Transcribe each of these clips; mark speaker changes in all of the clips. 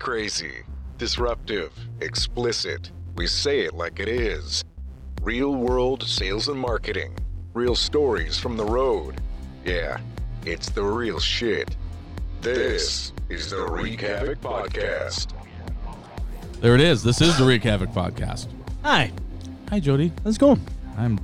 Speaker 1: crazy, disruptive, explicit. We say it like it is. Real world sales and marketing. Real stories from the road. Yeah, it's the real shit. This is the Wreak Havoc Podcast.
Speaker 2: There it is. This is the Wreak Havoc podcast.
Speaker 3: Hi,
Speaker 2: Hi, Jodi.
Speaker 3: how's it going?
Speaker 2: I'm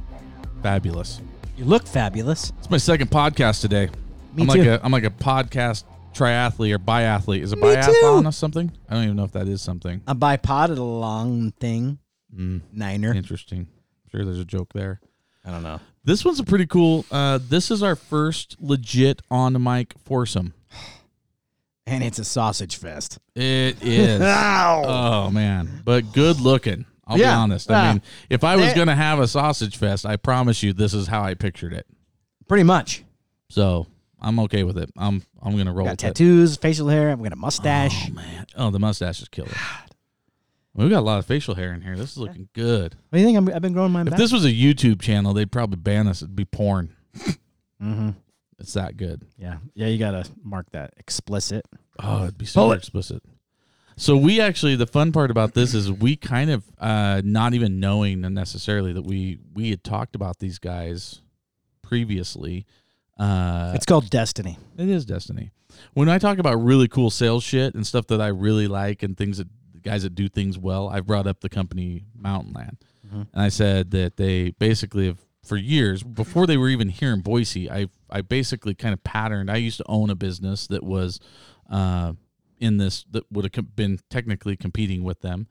Speaker 2: fabulous.
Speaker 3: You look fabulous.
Speaker 2: It's my second podcast today.
Speaker 3: Me
Speaker 2: I'm
Speaker 3: too.
Speaker 2: like a I'm like a podcast triathlete or biathlete. Is a
Speaker 3: Me
Speaker 2: biathlon
Speaker 3: too.
Speaker 2: or something? I don't even know if that is something.
Speaker 3: A bipoded long thing.
Speaker 2: Mm,
Speaker 3: Niner.
Speaker 2: interesting. I'm sure, there's a joke there.
Speaker 3: I don't know.
Speaker 2: This one's a pretty cool. Uh, this is our first legit on the mic foursome.
Speaker 3: And it's a sausage fest.
Speaker 2: It is.
Speaker 3: Ow!
Speaker 2: oh man, but good looking. I'll
Speaker 3: Yeah.
Speaker 2: be honest. I mean, if I was
Speaker 3: Eh.
Speaker 2: gonna have a sausage fest, I promise you, this is how I pictured it.
Speaker 3: Pretty much.
Speaker 2: So I'm okay with it. I'm I'm gonna roll
Speaker 3: Got
Speaker 2: with it.
Speaker 3: tattoos, facial hair. I'm got a mustache.
Speaker 2: Oh man. Oh, the mustache is killer. We've got a lot of facial hair in here. This is looking good.
Speaker 3: What do you think? I'm, I've been growing my
Speaker 2: If
Speaker 3: back.
Speaker 2: this was a YouTube channel, they'd probably ban us. It'd be porn.
Speaker 3: mm-hmm.
Speaker 2: It's that good.
Speaker 3: Yeah. Yeah, you got to mark that explicit.
Speaker 2: Oh, it'd be
Speaker 3: Bullet.
Speaker 2: explicit. So we actually, the fun part about this is we kind of uh, not even knowing necessarily that we we had talked about these guys previously. Uh,
Speaker 3: it's called Destiny.
Speaker 2: It is Destiny. When I talk about really cool sales shit and stuff that I really like and things that guys that do things well, I brought up the company Mountain Land.
Speaker 3: Mhm.
Speaker 2: And I said that they basically have for years before they were even here in Boise, I I basically kind of patterned. I used to own a business that was uh, in this that would have been technically competing with them.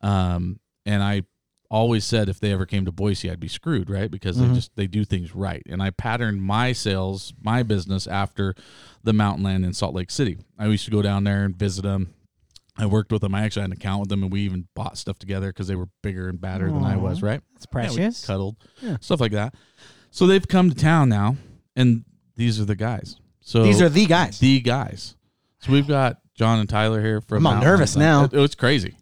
Speaker 2: Um, and I always said if they ever came to Boise, I'd be screwed, right? Because they
Speaker 3: Mhm.
Speaker 2: just they do things right. And I patterned my sales, my business after the Mountain Land in Salt Lake City. I used to go down there and visit them. I worked with them. I actually had an account with them, and we even bought stuff together because they were bigger and badder than I was, right?
Speaker 3: That's
Speaker 2: Yeah,
Speaker 3: precious.
Speaker 2: cuddled,
Speaker 3: Yeah.
Speaker 2: stuff like that. So they've come to town now, and these are the guys. So
Speaker 3: These are the guys.
Speaker 2: the guys. So we've got John and Tyler here from.
Speaker 3: I'm nervous
Speaker 2: Land.
Speaker 3: now.
Speaker 2: It, it's crazy.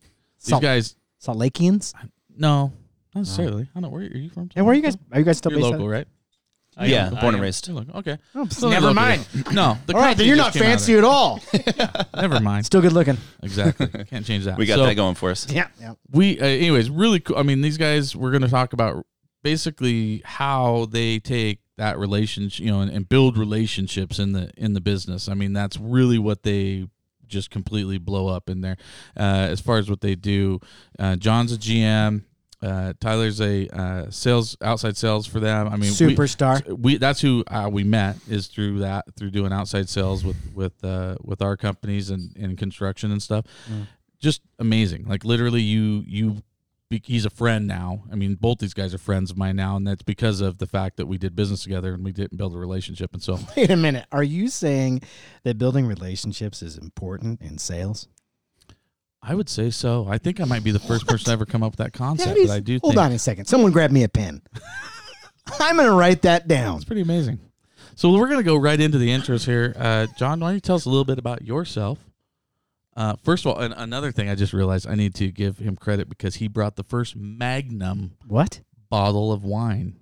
Speaker 2: These guys,
Speaker 3: Salt Lakeans.
Speaker 2: No, not necessarily. I don't. Know where are you from?
Speaker 3: And where are you guys? Are you guys still
Speaker 2: You're
Speaker 3: based
Speaker 2: local,
Speaker 3: out
Speaker 2: right?
Speaker 4: I yeah,
Speaker 5: am.
Speaker 4: born
Speaker 5: I
Speaker 4: and
Speaker 5: am.
Speaker 4: raised.
Speaker 2: You're local. Okay.
Speaker 3: Oh,
Speaker 2: So
Speaker 3: never
Speaker 2: local.
Speaker 3: mind.
Speaker 2: No, the
Speaker 3: All right,
Speaker 2: company
Speaker 3: then you're
Speaker 2: just
Speaker 3: not
Speaker 2: came out of
Speaker 3: fancy at all.
Speaker 2: there. Never mind.
Speaker 3: Still good looking.
Speaker 2: Exactly. Can't change that.
Speaker 4: We got
Speaker 2: So-
Speaker 4: that going for us.
Speaker 3: Yeah. Yeah.
Speaker 2: we uh, anyways really cool i mean these guys we're going to talk about basically how they take that relationship you know and, and build relationships in the in the business i mean that's really what they just completely blow up in there uh, as far as what they do uh, john's a gm uh, Tyler's a uh, sales outside sales for them. I mean, we-
Speaker 3: Superstar.
Speaker 2: we that's who uh, we met is through that through doing outside sales with with uh, with our companies and in construction and stuff.
Speaker 3: Mm.
Speaker 2: Just amazing. Like literally, you you be- he's a friend now. I mean, both these guys are friends of mine now, and that's because of the fact that we did business together and we didn't build a relationship. And so,
Speaker 3: Wait a minute. Are you saying that building relationships is important in sales?
Speaker 2: I would say so. I think I might be the first person to ever come up with that concept,
Speaker 3: That is-
Speaker 2: but I do
Speaker 3: Hold
Speaker 2: think
Speaker 3: on a second. Someone grab me a pen. I'm going to write that down.
Speaker 2: it's pretty amazing. So we're gonna go right into the intros here. Uh, John, why don't you tell us a little bit about yourself? Uh, first of all, and another thing I just realized I need to give him credit because he brought the first Magnum
Speaker 3: What?
Speaker 2: bottle of wine.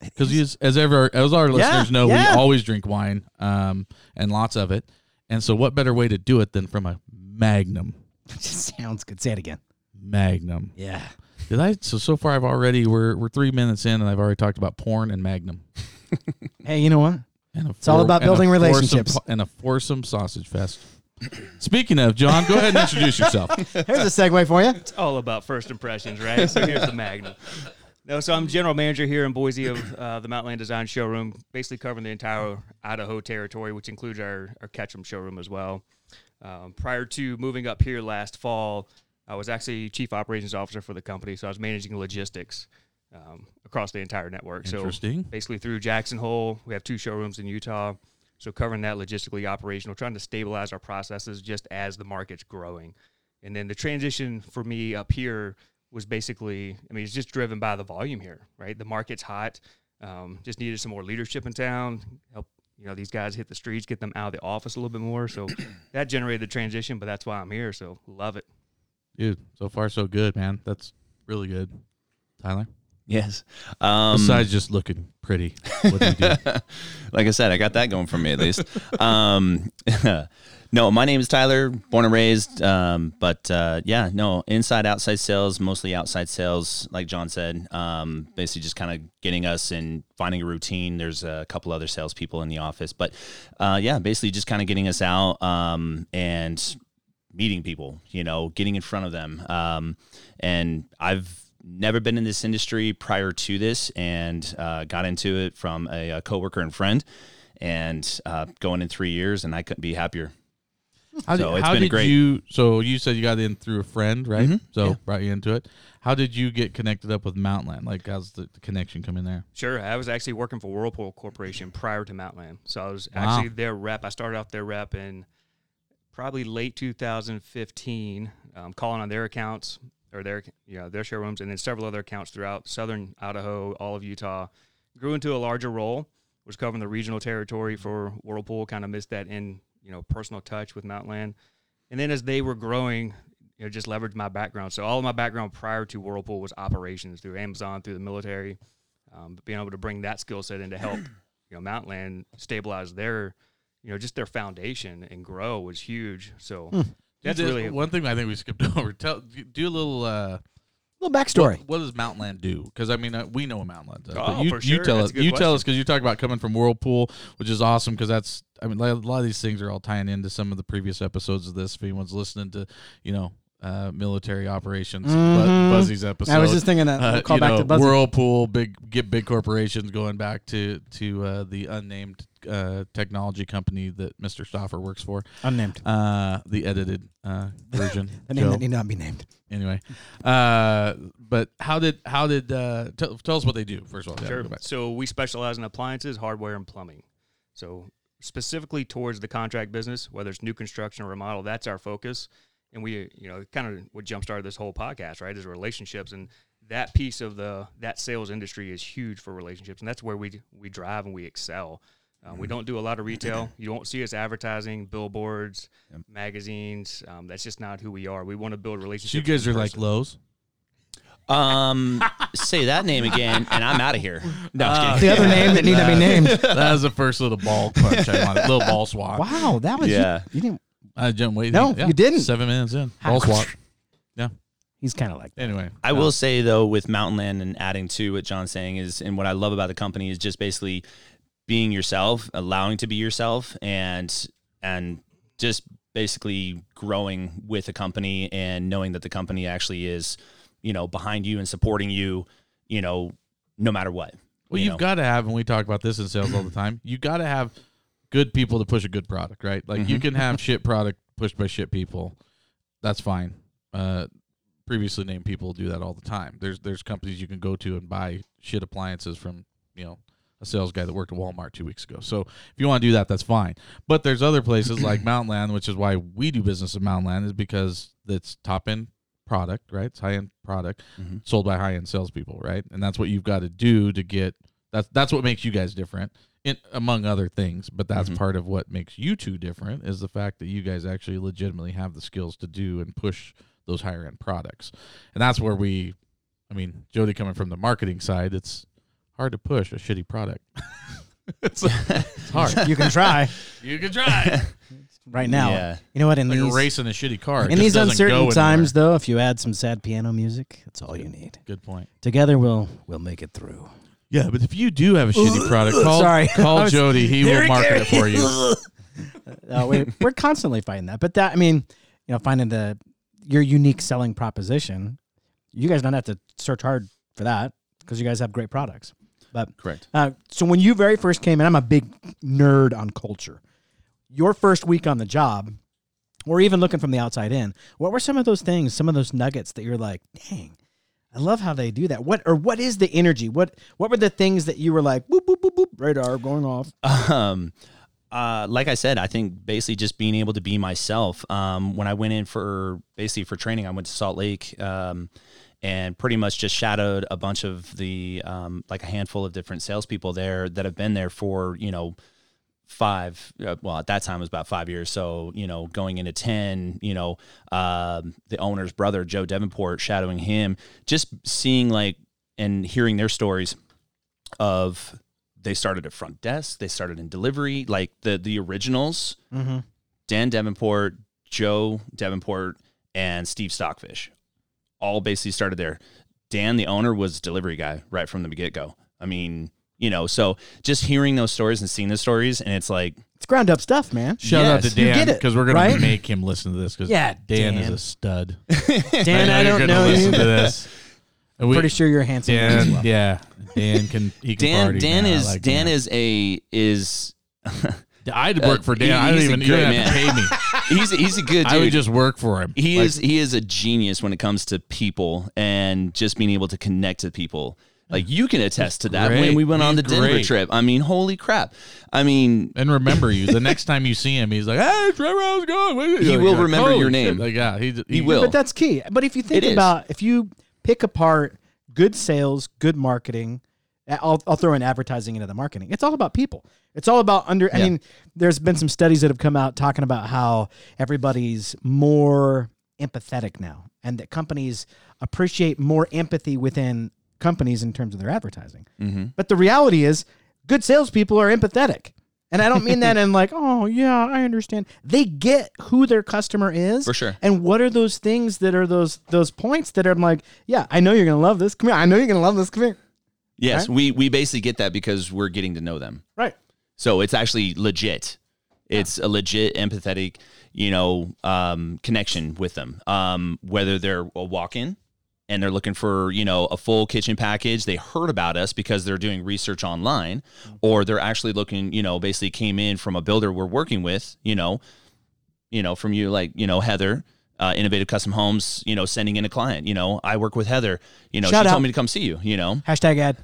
Speaker 2: Because as as ever as our listeners know,
Speaker 3: yeah.
Speaker 2: we always drink wine, um, and lots of it. And so, what better way to do it than from a Magnum?
Speaker 3: sounds good. Say it again.
Speaker 2: Magnum.
Speaker 3: Yeah.
Speaker 2: Did I? So so far, I've already we're we're three minutes in, and I've already talked about porn and Magnum.
Speaker 3: Hey, you know what?
Speaker 2: And a
Speaker 3: It's all about building
Speaker 2: foursome
Speaker 3: relationships.
Speaker 2: po- and a foursome sausage fest. Speaking of John, go ahead and introduce yourself.
Speaker 3: Here's a segue for you.
Speaker 5: It's all about first impressions, right? So here's the Magnum. No, so I'm general manager here in Boise of uh, the Mountain Land Design Showroom, basically covering the entire Idaho territory, which includes our, our Ketchum showroom as well. Um, prior to moving up here last fall, I was actually chief operations officer for the company, so I was managing logistics um, across the entire network. So
Speaker 2: Interesting.
Speaker 5: basically through Jackson Hole. We have two showrooms in Utah. So covering that logistically operational, trying to stabilize our processes just as the market's growing. And then the transition for me up here was basically, I mean, it's just driven by the volume here, right? The market's hot. Um, just needed some more leadership in town, help you know these guys hit the streets, get them out of the office a little bit more. So that generated the transition, but that's why I'm here. So love it.
Speaker 2: Dude, so far so good, man. That's really good. Tyler?
Speaker 4: Yes. Um,
Speaker 2: Besides just looking pretty, what do you do?
Speaker 4: like I said, I got that going for me at least. um, no, my name is Tyler, born and raised. Um, but uh, yeah, no, inside, outside sales, mostly outside sales, like John said. Um, basically, just kind of getting us and finding a routine. There's a couple other salespeople in the office, but uh, yeah, basically just kind of getting us out um, and meeting people. You know, getting in front of them. Um, and I've never been in this industry prior to this and uh, got into it from a, a coworker and friend and uh, going in three years and I couldn't be happier.
Speaker 2: How did,
Speaker 4: So it's
Speaker 2: how
Speaker 4: been
Speaker 2: did
Speaker 4: great.
Speaker 2: you? So you said you got in through a friend, right?
Speaker 4: Mhm,
Speaker 2: So
Speaker 4: yeah.
Speaker 2: brought you into it. How did you get connected up with Mountland? Like, how's the, the connection come in there?
Speaker 5: Sure. I was actually working for Whirlpool Corporation prior to Mountland. So I was
Speaker 2: Wow.
Speaker 5: actually their rep. I started off their rep in probably late 2015, um, calling on their accounts or their know their showrooms, and then several other accounts throughout southern Idaho, all of Utah. Grew into a larger role, was covering the regional territory for Whirlpool. Kind of missed that in you know personal touch with Mountland, and then as they were growing. You know, just leveraged my background. So all of my background prior to Whirlpool was operations through Amazon, through the military, um, but being able to bring that skill set in to help you know Mountland stabilize their you know just their foundation and grow was huge. So that's
Speaker 2: You did-
Speaker 5: really
Speaker 2: one thing I think we skipped over. Tell do a little. uh
Speaker 3: little backstory.
Speaker 2: What, what does Mountland do? Because I mean, uh, we know what Mountland does.
Speaker 5: Oh,
Speaker 2: but you,
Speaker 5: for
Speaker 2: you tell
Speaker 5: That's
Speaker 2: us.
Speaker 5: a good
Speaker 2: You tell us because you talk about coming from Whirlpool, which is awesome. Because that's I mean, a lot of these things are all tying into some of the previous episodes of this. If anyone's listening to, you know, uh, military operations, Bu-
Speaker 3: Mhm.
Speaker 2: Buzzy's episode.
Speaker 3: I was just thinking that.
Speaker 2: uh,
Speaker 3: We'll call
Speaker 2: you
Speaker 3: back
Speaker 2: know,
Speaker 3: to Buzzy.
Speaker 2: Whirlpool, big get big corporations going back to to uh, the unnamed uh, technology company that Mr. Stoffer works for.
Speaker 3: Unnamed.
Speaker 2: Uh, the edited uh, version.
Speaker 3: The name
Speaker 2: Joe.
Speaker 3: that need not be named.
Speaker 2: anyway, uh, but how did how did uh, tell tell us what they do first of all?
Speaker 5: Sure.
Speaker 2: go back.
Speaker 5: So we specialize in appliances, hardware, and plumbing. So specifically towards the contract business, whether it's new construction or remodel, that's our focus. And we, you know, kind of what jump started this whole podcast, right? Is relationships, and that piece of the that sales industry is huge for relationships, and that's where we we drive and we excel. Um, we don't do a lot of retail. You won't see us advertising, billboards, magazines. Um, that's just not who we are. We want to build
Speaker 2: So
Speaker 5: relationships.
Speaker 2: you guys
Speaker 5: in
Speaker 2: are like. Lowe's.
Speaker 4: Um, say that name again, and I'm out of here. No, I'm
Speaker 3: The other name that need to be named.
Speaker 2: that was the first little ball punch I wanted. Little ball swat.
Speaker 3: Wow, that was
Speaker 4: Yeah.
Speaker 3: You, you didn't.
Speaker 2: I jumped way.
Speaker 3: No, you didn't.
Speaker 2: Seven minutes in. Ball swat. Yeah.
Speaker 3: He's kind of like that.
Speaker 2: Anyway,
Speaker 4: I will say though, with Mountainland and adding to what John's saying is, and what I love about the company is just basically being yourself, allowing to be yourself, and and just basically growing with a company and knowing that the company actually is, you know, behind you and supporting you, you know, no matter what.
Speaker 2: Well,
Speaker 4: you
Speaker 2: you've got to have, and we talk about this in sales all the time. You got to have good people to push a good product, right? Like you
Speaker 4: Mhm.
Speaker 2: can have shit product pushed by shit people. That's fine. Uh, previously named people do that all the time. There's there's companies you can go to and buy shit appliances from, you know, a sales guy that worked at Walmart two weeks ago. So if you want to do that, that's fine. But there's other places like Mountainland, which is why we do business at Mountainland, is because it's top end product, right? It's high end product
Speaker 4: Mhm.
Speaker 2: sold by high end salespeople, right? And that's what you've got to do to get that's that's what makes you guys different, in among other things. But that's
Speaker 4: Mhm.
Speaker 2: part of what makes you two different is the fact that you guys actually legitimately have the skills to do and push those higher end products, and that's where we, I mean, Jodi coming from the marketing side, it's hard to push a shitty product. it's, it's hard.
Speaker 3: You can try
Speaker 2: you can try.
Speaker 3: right now.
Speaker 4: Yeah.
Speaker 3: You know what? In
Speaker 2: like
Speaker 3: these
Speaker 2: racing a shitty car. It
Speaker 3: in
Speaker 2: just
Speaker 3: these
Speaker 2: doesn't go
Speaker 3: uncertain times, though, if you add some sad piano music, that's all you need.
Speaker 2: Good point.
Speaker 3: Together, we'll we'll make it through.
Speaker 2: Yeah, but if you do have a shitty product, call,
Speaker 3: Sorry.
Speaker 2: call
Speaker 3: was-
Speaker 2: Jodi. He will market it for you.
Speaker 3: Uh, we, we're constantly fighting that, but that I mean, you know, finding the your unique selling proposition. You guys don't have to search hard for that because you guys have great products. But
Speaker 4: Correct.
Speaker 3: uh, so when you very first came in, I'm a big nerd on culture. Your first week on the job, or even looking from the outside in, what were some of those things, some of those nuggets that you're like, dang, I love how they do that. What or what is the energy? What what were the things that you were like, boop boop boop boop, radar going off?
Speaker 4: Um, uh, like I said, I think basically just being able to be myself. Um, when I went in for basically for training, I went to Salt Lake, um, and pretty much just shadowed a bunch of the um, like a handful of different salespeople there that have been there for you know five uh, well at that time it was about five years so you know going into 10 you know um, the owner's brother joe davenport shadowing him just seeing like and hearing their stories of they started at front desk, they started in delivery, like the the originals,
Speaker 3: Mm-hmm.
Speaker 4: Dan Davenport, Joe Davenport, and Steve Stockfish, all basically started there. Dan, the owner, was delivery guy right from the get go. I mean, you know, so just hearing those stories and seeing those stories, and it's like,
Speaker 3: It's ground up stuff, man.
Speaker 2: Shout out to Dan because we're gonna
Speaker 3: right?
Speaker 2: make him listen to this because
Speaker 3: Yeah,
Speaker 2: Dan, is a stud.
Speaker 3: Dan, I
Speaker 2: you're
Speaker 3: don't
Speaker 2: gonna
Speaker 3: know
Speaker 2: listen
Speaker 3: you.
Speaker 2: to this. And we-
Speaker 3: Pretty sure you're handsome man as
Speaker 2: Dan,
Speaker 3: well.
Speaker 2: yeah, Dan can he can
Speaker 4: Dan.
Speaker 2: party
Speaker 4: Dan
Speaker 2: now.
Speaker 4: Is
Speaker 2: like
Speaker 4: Dan is a is
Speaker 2: I'd work for Dan.
Speaker 4: he-
Speaker 2: I don't
Speaker 4: he's a
Speaker 2: even you don't
Speaker 4: great
Speaker 2: have to pay me.
Speaker 4: He's he's a good dude.
Speaker 2: I would just work for him.
Speaker 4: he
Speaker 2: Like,
Speaker 4: is he is a genius when it comes to people and just being able to connect to people. Like you can attest to that when we went on the Denver
Speaker 2: great.
Speaker 4: trip. I mean, holy crap! I mean,
Speaker 2: and remember you. The next time you see him, he's like, "Hey, Trevor, how's it going?" What are you
Speaker 4: He
Speaker 2: doing?"
Speaker 4: will
Speaker 2: You're like,
Speaker 4: remember your name.
Speaker 2: shit." Like, yeah, he,
Speaker 4: He will.
Speaker 3: But that's key. But if you think
Speaker 4: It is.
Speaker 3: about if you pick apart good sales, good marketing, I'll, I'll throw in advertising into the marketing. It's all about people. It's all about under. I
Speaker 4: Yeah.
Speaker 3: mean, there's been some studies that have come out talking about how everybody's more empathetic now, and that companies appreciate more empathy within companies in terms of their advertising.
Speaker 4: mm-hmm.
Speaker 3: But the reality is, good salespeople are empathetic. And I don't mean that in like, oh yeah, I understand. They get who their customer is
Speaker 4: For sure.
Speaker 3: and what are those things that are those those points that are I'm like, yeah, I know you're gonna love this. Come here, I know you're gonna love this. Come here.
Speaker 4: Yes,
Speaker 3: Right?
Speaker 4: we we basically get that because we're getting to know them.
Speaker 3: Right.
Speaker 4: So it's actually legit. It's a legit empathetic, you know, um, connection with them. Um, whether they're a walk-in and they're looking for, you know, a full kitchen package, they heard about us because they're doing research online, or they're actually looking, you know, basically came in from a builder we're working with, you know, you know, from you like, you know, Heather. Uh, innovative custom homes, you know, sending in a client. You know, I work with Heather. You know,
Speaker 3: Shout
Speaker 4: she
Speaker 3: out.
Speaker 4: told me to come see you. You know,
Speaker 3: Hashtag ad.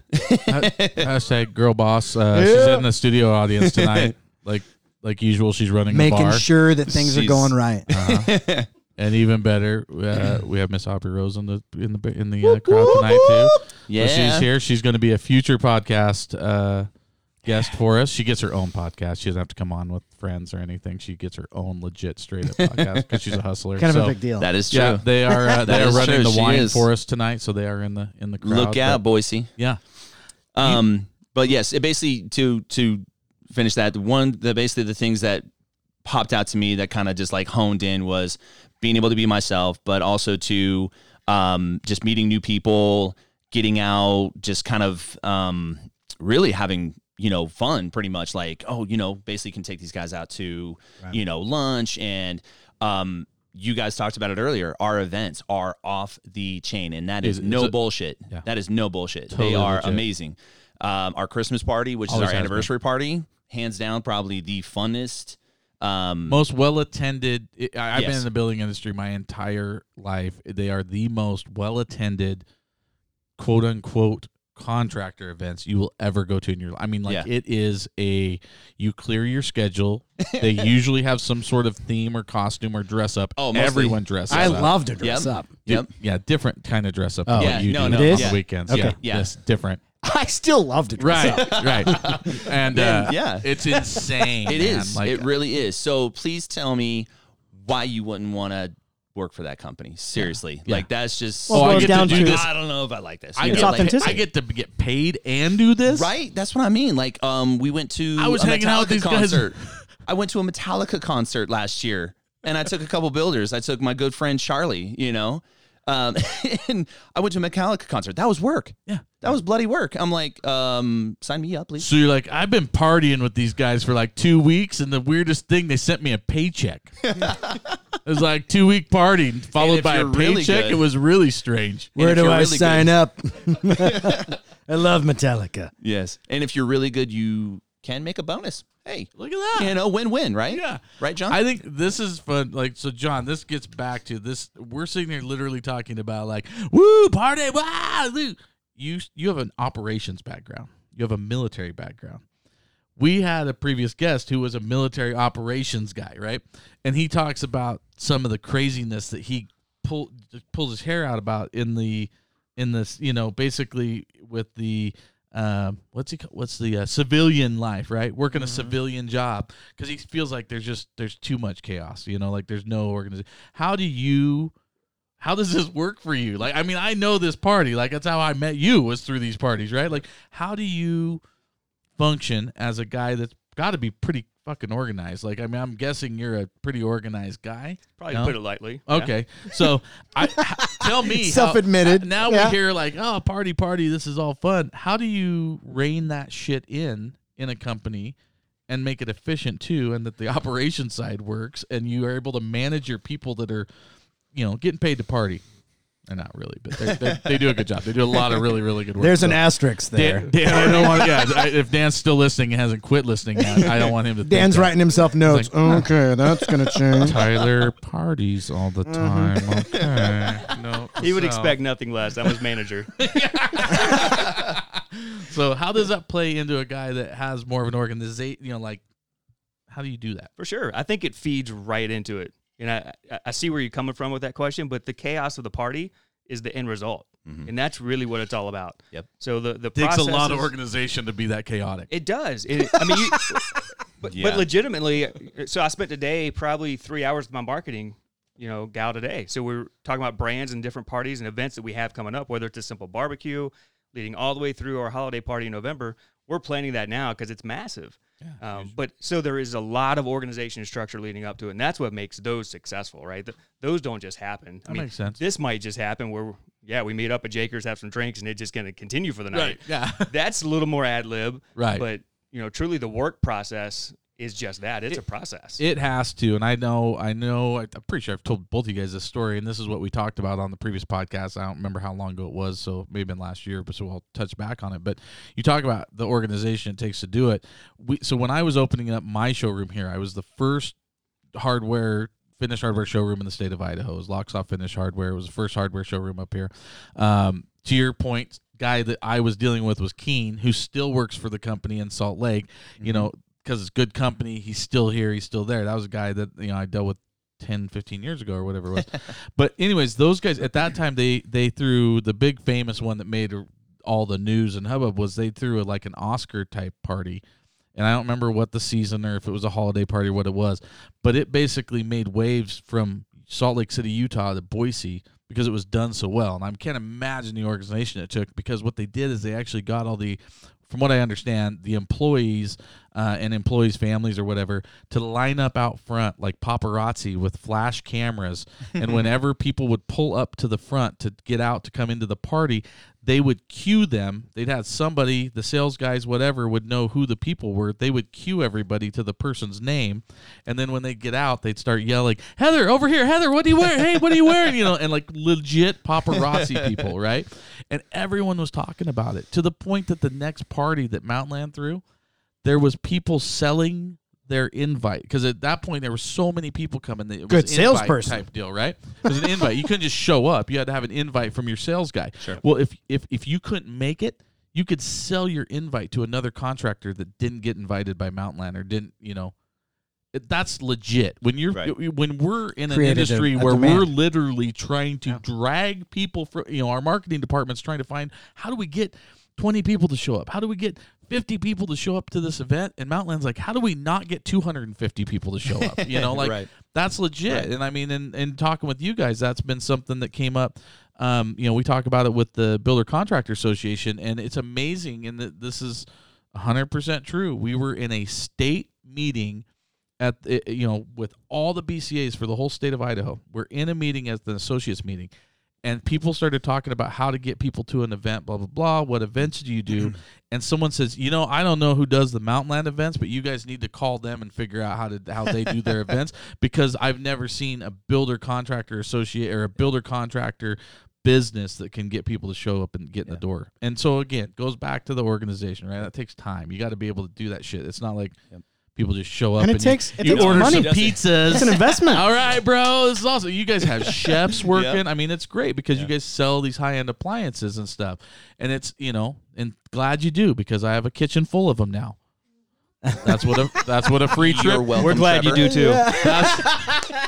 Speaker 2: hashtag girl boss. Uh, She's in the studio audience tonight, like like usual. She's running the
Speaker 3: Making
Speaker 2: bar,
Speaker 3: sure that things are
Speaker 4: She's-
Speaker 3: going right.
Speaker 2: Uh-huh. and even better, uh, we have Miss Aubrey Rose in the in the in the uh, crowd tonight too.
Speaker 4: yeah,
Speaker 2: So she's here. She's going to be a future podcast uh, guest for us. She gets her own podcast. She doesn't have to come on with friends or anything. She gets her own legit straight up podcast because she's a hustler.
Speaker 3: Kind of
Speaker 2: So,
Speaker 3: a big deal.
Speaker 4: That is true.
Speaker 2: Yeah, they are. Uh, they are running
Speaker 4: true.
Speaker 2: the
Speaker 4: She
Speaker 2: wine
Speaker 4: is.
Speaker 2: for us tonight, so they are in the in the crowd.
Speaker 4: Look out,
Speaker 2: but-
Speaker 4: Boise.
Speaker 2: yeah,
Speaker 4: Um, but yes, it basically to to finish that one the basically the things that popped out to me that kind of just like honed in was being able to be myself, but also to um, just meeting new people, getting out, just kind of um, really having you know fun, pretty much like oh you know basically can take these guys out to you know lunch and um. You guys talked about it earlier. Our events are off the chain, and that is no bullshit.
Speaker 2: Yeah.
Speaker 4: That is no bullshit.
Speaker 2: Totally
Speaker 4: they are
Speaker 2: legit.
Speaker 4: amazing. Um, our Christmas party, which
Speaker 2: Always
Speaker 4: is our anniversary party, hands down, probably the funnest. Um,
Speaker 2: most well attended. I've been in the building industry my entire life. They are the most well attended, quote unquote, contractor events you will ever go to in your life. I mean, like
Speaker 4: Yeah.
Speaker 2: it is a you clear your schedule. they usually have some sort of theme or costume or dress up.
Speaker 4: Oh, mostly.
Speaker 2: everyone dresses. Up.
Speaker 3: I
Speaker 2: up.
Speaker 3: love to dress
Speaker 4: Yep.
Speaker 3: up.
Speaker 4: Yep.
Speaker 2: Yeah, different kind of dress up.
Speaker 3: Oh.
Speaker 4: Yeah,
Speaker 2: you
Speaker 4: no,
Speaker 2: do
Speaker 4: no,
Speaker 3: It is?
Speaker 2: on
Speaker 4: yeah.
Speaker 2: the weekends.
Speaker 3: Okay.
Speaker 2: Yeah,
Speaker 4: Yeah.
Speaker 2: yes, different.
Speaker 3: I still love to dress
Speaker 2: Right,
Speaker 3: up.
Speaker 2: right, and uh,
Speaker 4: yeah.
Speaker 2: it's insane.
Speaker 4: it
Speaker 2: man.
Speaker 4: is.
Speaker 2: Like,
Speaker 4: it really is. So please tell me why you wouldn't want to work for that company. Seriously,
Speaker 2: Yeah.
Speaker 4: like that's just.
Speaker 3: Well, it
Speaker 2: I
Speaker 3: goes
Speaker 2: get to do
Speaker 3: to
Speaker 2: this.
Speaker 4: I don't know if I like this.
Speaker 2: I
Speaker 4: you
Speaker 2: get,
Speaker 4: know,
Speaker 2: like,
Speaker 3: authenticity.
Speaker 2: I get to get paid and do this.
Speaker 4: Right? That's what I mean. Like, um, we went to
Speaker 2: I was
Speaker 4: a
Speaker 2: hanging out with
Speaker 4: Metallica
Speaker 2: these guys.
Speaker 4: concert. I went to a Metallica concert last year, and I took a couple builders. I took my good friend Charlie. You know, um, and I went to a Metallica concert. That was work.
Speaker 2: Yeah.
Speaker 4: that was bloody work. I'm like, um, sign me up, please.
Speaker 2: So you're like, I've been partying with these guys for like two weeks, and the weirdest thing, they sent me a paycheck. it was like two week party followed by a
Speaker 4: you're really
Speaker 2: paycheck.
Speaker 4: good-
Speaker 2: it was really strange.
Speaker 3: Where do I
Speaker 4: really
Speaker 3: sign
Speaker 4: good-
Speaker 3: up? I love Metallica.
Speaker 4: Yes, and if you're really good, you can make a bonus. Hey,
Speaker 2: Look at that.
Speaker 4: you know, win-win, right?
Speaker 2: Yeah.
Speaker 4: right, John.
Speaker 2: I think this is fun. Like, so, John, this gets back to this. We're sitting here literally talking about like, woo, party, wow. woo." You you have an operations background. You have a military background. We had a previous guest who was a military operations guy, right? And he talks about some of the craziness that he pull pulls his hair out about in the in this, you know, basically with the um, what's he? What's the uh, civilian life? Right, working a civilian job because he feels like there's just there's too much chaos. You know, like there's no organization. How do you how does this work for you? Like, I mean, I know this party. Like, that's how I met you was through these parties, right? Like, how do you function as a guy that's got to be pretty fucking organized? Like, I mean, I'm guessing you're a pretty organized guy.
Speaker 5: Probably
Speaker 2: No?
Speaker 5: put it lightly. Yeah.
Speaker 2: Okay, so I h- tell me,
Speaker 3: Self-admitted.
Speaker 2: now
Speaker 3: Yeah.
Speaker 2: we hear like, oh, party, party, this is all fun. How do you rein that shit in in a company? And make it efficient too, and that the operation side works, and you are able to manage your people that are, you know, getting paid to party. They're not really, but they're, they're, they do a good job. They do a lot of really, really good work.
Speaker 3: There's an
Speaker 2: So-
Speaker 3: asterisk there.
Speaker 2: Dan, Dan, I don't want. Yeah, I, if Dan's still listening and hasn't quit listening, yet, I don't want him to. think
Speaker 3: Dan's
Speaker 2: that.
Speaker 3: writing himself notes. okay, that's gonna change.
Speaker 2: Tyler parties all the mm-hmm. time. Okay, no,
Speaker 5: He would
Speaker 2: so-
Speaker 5: expect nothing less. I'm his manager.
Speaker 2: So how does that play into a guy that has more of an organization? You know, like how do you do that?
Speaker 5: For sure. I think it feeds right into it. And I, I- I see where you're coming from with that question, but the chaos of the party is the end result. Mm-hmm. And that's really what it's all about.
Speaker 4: Yep.
Speaker 5: So the, the
Speaker 2: Takes a lot of organization to be that chaotic.
Speaker 5: It does. It, I mean, you, but,
Speaker 4: Yeah.
Speaker 5: but legitimately, so I spent today probably three hours with my marketing, you know, gal today. So we're talking about brands and different parties and events that we have coming up, whether it's a simple barbecue, leading all the way through our holiday party in November. We're planning that now because it's massive. Um, but so there is a lot of organization structure leading up to it, and that's what makes those successful, right? Th- those don't just happen. I
Speaker 2: That
Speaker 5: mean,
Speaker 2: makes sense.
Speaker 5: This might just happen where, yeah, we meet up at Jakers, have some drinks, and it's just going to continue for the night
Speaker 2: Yeah.
Speaker 5: that's a little more ad lib.
Speaker 2: Right.
Speaker 5: But you know, truly the work process is just that. It's a process.
Speaker 2: It has to, and I know, I know. I'm pretty sure I've told both of you guys this story, and this is what we talked about on the previous podcast. I don't remember how long ago it was, so maybe been last year, but so I'll touch back on it. But you talk about the organization it takes to do it. We so when I was opening up my showroom here, I was the first hardware finished hardware showroom in the state of Idaho. It was Locksoft Finish Hardware. It was the first hardware showroom up here. Um, to your point, guy that I was dealing with was Keen, who still works for the company in Salt Lake. You know, because it's good company. He's still here. He's still there. That was a guy that you know I dealt with 10, 15 years ago or whatever it was. but anyways, those guys at that time they they threw the big famous one that made all the news and hubbub was they threw a, like an Oscar type party. And I don't remember what the season or if it was a holiday party or what it was, but it basically made waves from Salt Lake City, Utah to Boise because it was done so well. And I can't imagine the organization it took because what they did is they actually got all the from what I understand, the employees uh, and employees' families or whatever to line up out front like paparazzi with flash cameras. and whenever people would pull up to the front to get out to come into the party, they would cue them. They'd have somebody, the sales guys, whatever, would know who the people were. They would cue everybody to the person's name. And then when they get out, they'd start yelling, Heather, over here, Heather, what are you wearing? Hey, what are you wearing? You know, and like legit paparazzi people, right? And everyone was talking about it to the point that the next party that Mountland threw, there was people selling their invite because at that point there were so many people coming. That it was
Speaker 3: Good
Speaker 2: invite
Speaker 3: salesperson.
Speaker 2: type deal, right? It was an invite. You couldn't just show up. You had to have an invite from your sales guy.
Speaker 4: Sure.
Speaker 2: Well, if if if you couldn't make it, you could sell your invite to another contractor that didn't get invited by Mountland or didn't, you know. That's legit. When you're
Speaker 4: Right.
Speaker 2: when we're in an
Speaker 3: Created
Speaker 2: industry
Speaker 3: a
Speaker 2: where
Speaker 3: demand.
Speaker 2: we're literally trying to drag people from, you know, our marketing department's trying to find how do we get 20 people to show up? How do we get 50 people to show up to this event? And Mountland's like, how do we not get 250 people to show up? You know, like
Speaker 4: Right.
Speaker 2: that's legit.
Speaker 4: Right.
Speaker 2: And I mean, in, in talking with you guys, that's been something that came up. Um, you know, we talk about it with the Builder Contractor Association, and it's amazing. And that this is 100% true. We were in a state meeting at the, you know with all the BCAs for the whole state of Idaho. We're in a meeting as the associates meeting, and people started talking about how to get people to an event. Blah blah blah. What events do you do? Mm-hmm. and someone says, you know, I don't know who does the Mountainland events, but you guys need to call them and figure out how to how they do their events because I've never seen a builder contractor associate or a builder contractor business that can get people to show up and get in the door. And so again, goes back to the organization, right? That takes time. You got to be able to do that shit. It's not like people just show up
Speaker 3: And
Speaker 2: and,
Speaker 3: it
Speaker 2: you-
Speaker 3: takes- it
Speaker 2: you,
Speaker 3: takes
Speaker 2: order
Speaker 3: money.
Speaker 2: some pizzas.
Speaker 3: It's an investment.
Speaker 2: All right, bro. This is awesome. You guys have chefs working. I mean, it's great because you guys sell these high end appliances and stuff. And it's, you know, and glad you do because I have a kitchen full of them now. That's what a that's what a free trip.
Speaker 4: You're welcome,
Speaker 5: We're glad
Speaker 4: Trevor.
Speaker 5: you do too.
Speaker 2: That's,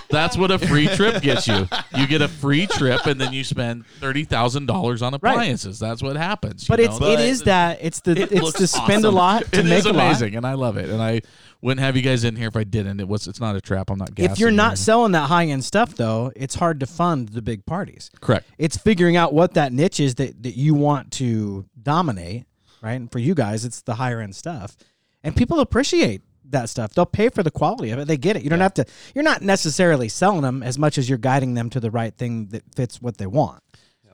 Speaker 2: that's what a free trip gets you. You get a free trip, and then you spend thirty thousand dollars on appliances. That's what happens. you
Speaker 3: But it's
Speaker 2: know?
Speaker 3: it is that it's the
Speaker 2: It
Speaker 3: it's to spend a lot to
Speaker 2: It
Speaker 3: make
Speaker 2: is
Speaker 3: a lot.
Speaker 2: amazing, and I love it. And I wouldn't have you guys in here if I didn't. It was. It's not a trap. I'm not.
Speaker 3: If you're
Speaker 2: you.
Speaker 3: not selling that high end stuff though, it's hard to fund the big parties.
Speaker 2: correct,
Speaker 3: It's figuring out what that niche is that, that you want to dominate, right? And for you guys, it's the higher end stuff. And people appreciate that stuff. They'll pay for the quality of it. They get it. You don't have to you're not necessarily selling them as much as you're guiding them to the right thing that fits what they want.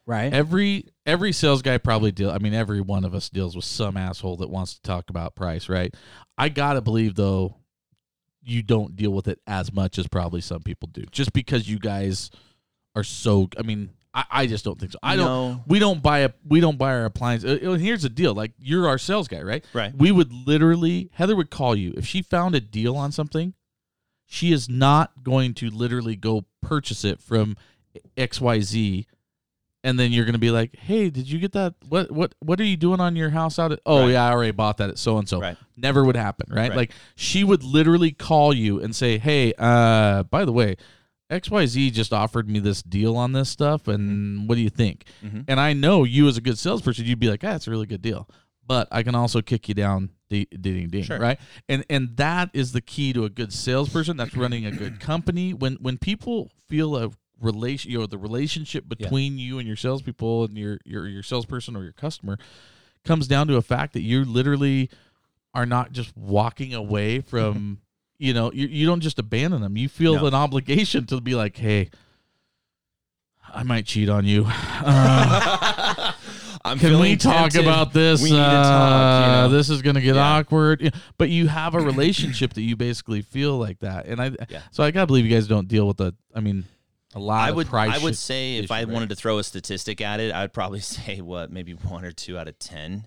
Speaker 3: Right?
Speaker 2: every every sales guy probably deal. I mean, every one of us deals with some asshole that wants to talk about price, right? I gotta believe though, you don't deal with it as much as probably some people do, just because you guys are so. I mean, I, I just don't think so. I don't.
Speaker 4: No.
Speaker 2: We don't buy a. We don't buy our appliance. Uh, here's the deal. Like you're our sales guy, right?
Speaker 4: Right.
Speaker 2: We would literally. Heather would call you if she found a deal on something. She is not going to literally go purchase it from X Y Z and then you're gonna be like, "Hey, did you get that? What what what are you doing on your house out at? Oh
Speaker 4: Right.
Speaker 2: yeah, I already bought that at so and so.
Speaker 4: Right.
Speaker 2: Never would happen, right?
Speaker 4: Right.
Speaker 2: Like she would literally call you and say, "Hey, uh, by the way, X Y Z just offered me this deal on this stuff, and what do you think?"
Speaker 4: Mhm.
Speaker 2: And I know you as a good salesperson, you'd be like, "Ah, it's a really good deal." But I can also kick you down, ding ding ding,
Speaker 4: Sure.
Speaker 2: right? And and that is the key to a good salesperson. That's running a good company. When when people feel a relation, you know, the relationship between you and your salespeople and your your your salesperson or your customer comes down to a fact that you literally are not just walking away from. You know, you, you don't just abandon them. You feel
Speaker 4: No.
Speaker 2: an obligation to be like, "Hey, I might cheat on you. Uh,
Speaker 4: I'm
Speaker 2: can we talk
Speaker 4: tempted.
Speaker 2: about this?
Speaker 4: We need to talk. You
Speaker 2: Uh,
Speaker 4: know?
Speaker 2: This is going to get
Speaker 4: Yeah.
Speaker 2: awkward. But you have a relationship that you basically feel like that, and I.
Speaker 4: Yeah.
Speaker 2: So I gotta believe you guys don't deal with the. I mean, a lot
Speaker 4: I
Speaker 2: of
Speaker 4: would
Speaker 2: price.
Speaker 4: I would say if I
Speaker 2: right?
Speaker 4: wanted to throw a statistic at it, I'd probably say what maybe one or two out of ten.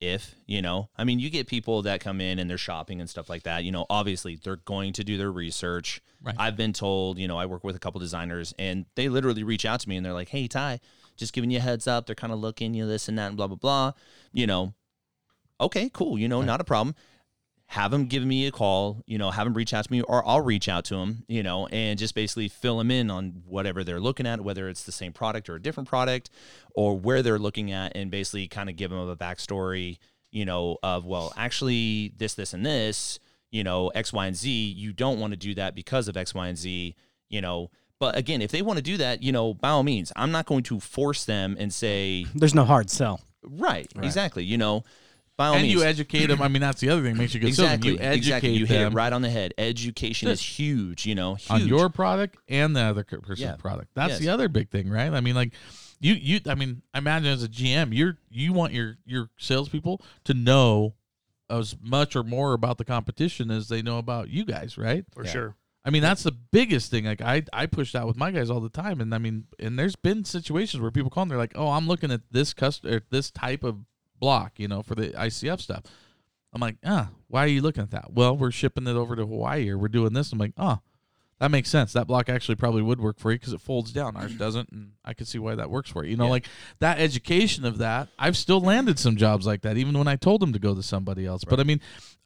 Speaker 4: If you know, I mean, you get people that come in and they're shopping and stuff like that. You know, obviously they're going to do their research.
Speaker 2: Right.
Speaker 4: I've been told, you know, I work with a couple designers and they literally reach out to me and they're like, "Hey, Ty, just giving you a heads up. They're kind of looking, you know, this and that and blah blah blah." You know, okay, cool. You know, not a problem have them give me a call, you know, have them reach out to me, or I'll reach out to them, you know, and just basically fill them in on whatever they're looking at, whether it's the same product or a different product, or where they're looking at, and basically kind of give them a backstory, you know, of well, actually this, this, and this, you know, X, Y, and Z. You don't want to do that because of X, Y, and Z, you know. But again, if they want to do that, you know, by all means, I'm not going to force them and say,
Speaker 3: There's no hard sell.
Speaker 4: right, exactly, you know, by all
Speaker 2: and
Speaker 4: means,
Speaker 2: you educate them. I mean, that's the other thing makes you a good salesman.
Speaker 4: exactly,
Speaker 2: You educate
Speaker 4: exactly. You hit it
Speaker 2: them
Speaker 4: right on the head. Education is huge. You know, huge.
Speaker 2: on your product and the other person's
Speaker 4: Yeah.
Speaker 2: product. That's
Speaker 4: Yes.
Speaker 2: the other big thing, right? I mean, like you, you. I mean, I imagine as a GM, you're you want your your salespeople to know as much or more about the competition as they know about you guys, right?
Speaker 5: for sure.
Speaker 2: I mean, that's the biggest thing. Like I, I push that with my guys all the time, and I mean, and there's been situations where people call and they're like, "Oh, I'm looking at this customer, this type of block, you know, for the ICF stuff." I'm like, "Ah, why are you looking at that?" Well, we're shipping it over to Hawaii, or we're doing this. I'm like, "Oh, that makes sense. That block actually probably would work for you because it folds down. Ours doesn't, and I could see why that works for you. You know,
Speaker 4: Yeah.
Speaker 2: like that education of that. I've still landed some jobs like that, even when I told them to go to somebody else. But I mean,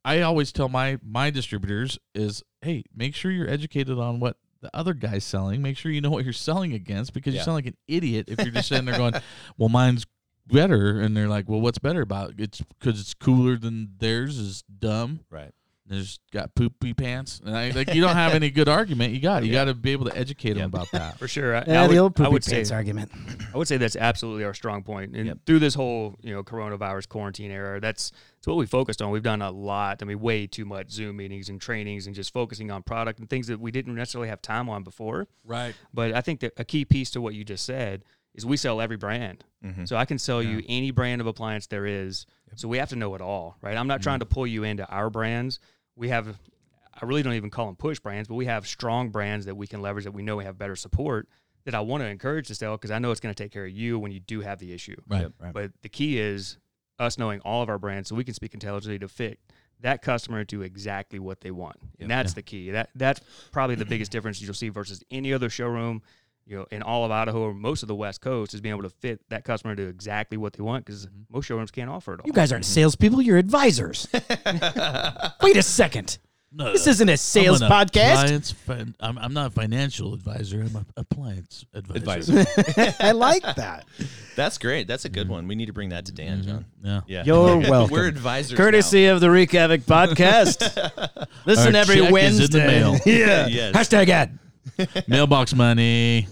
Speaker 2: I always tell my my distributors is, hey, make sure you're educated on what the other guy's selling. Make sure you know what you're selling against because you sound like an idiot if you're just sitting there going, well, mine's better, and they're like, well, what's better about it? It's because it's cooler than theirs is dumb.
Speaker 4: right.
Speaker 2: There's got poopy pants, and I like you don't have any good argument. You got you got to be able to educate them about that.
Speaker 5: For sure. I,
Speaker 3: Yeah,
Speaker 5: I
Speaker 3: the
Speaker 5: would,
Speaker 3: old
Speaker 5: I
Speaker 3: poopy
Speaker 5: would say
Speaker 3: pants argument.
Speaker 5: I would say that's absolutely our strong point. And
Speaker 4: Yep.
Speaker 5: through this whole, you know, coronavirus quarantine era, that's that's what we focused on. We've done a lot. I mean, way too much Zoom meetings and trainings and just focusing on product and things that we didn't necessarily have time on before.
Speaker 2: Right.
Speaker 5: But I think that a key piece to what you just said is we sell every brand.
Speaker 4: Mhm.
Speaker 5: So I can sell you any brand of appliance there is. So we have to know it all, right? I'm not trying to pull you into our brands. We have, I really don't even call them push brands, but we have strong brands that we can leverage that we know we have better support that I want to encourage to sell because I know it's going to take care of you when you do have the issue.
Speaker 2: Right.
Speaker 3: Right.
Speaker 5: But the key is us knowing all of our brands so we can speak intelligently to fit that customer to exactly what they want. And that's the key. That that's probably the biggest difference you'll see versus any other showroom you know, in all of Idaho or most of the West Coast is being able to fit that customer to exactly what they want because mm-hmm. most showrooms can't offer it all.
Speaker 3: You guys aren't salespeople. You're advisors. Wait a second.
Speaker 2: No,
Speaker 3: This isn't a sales
Speaker 2: I'm
Speaker 3: podcast.
Speaker 2: appliance fin- I'm, I'm not a financial advisor. I'm an appliance advisor.
Speaker 4: Advisor.
Speaker 3: I like that.
Speaker 4: That's great. That's a good mm-hmm. one. We need to bring that to Dan, mm-hmm. John.
Speaker 2: Yeah.
Speaker 4: Yeah.
Speaker 3: You're welcome.
Speaker 4: We're advisors.
Speaker 3: Courtesy of the Wreak podcast. Listen
Speaker 2: Our
Speaker 3: every
Speaker 2: check is in the
Speaker 3: Wednesday.
Speaker 2: mail.
Speaker 3: yeah.
Speaker 4: Yes.
Speaker 3: Hashtag ad.
Speaker 2: Mailbox money.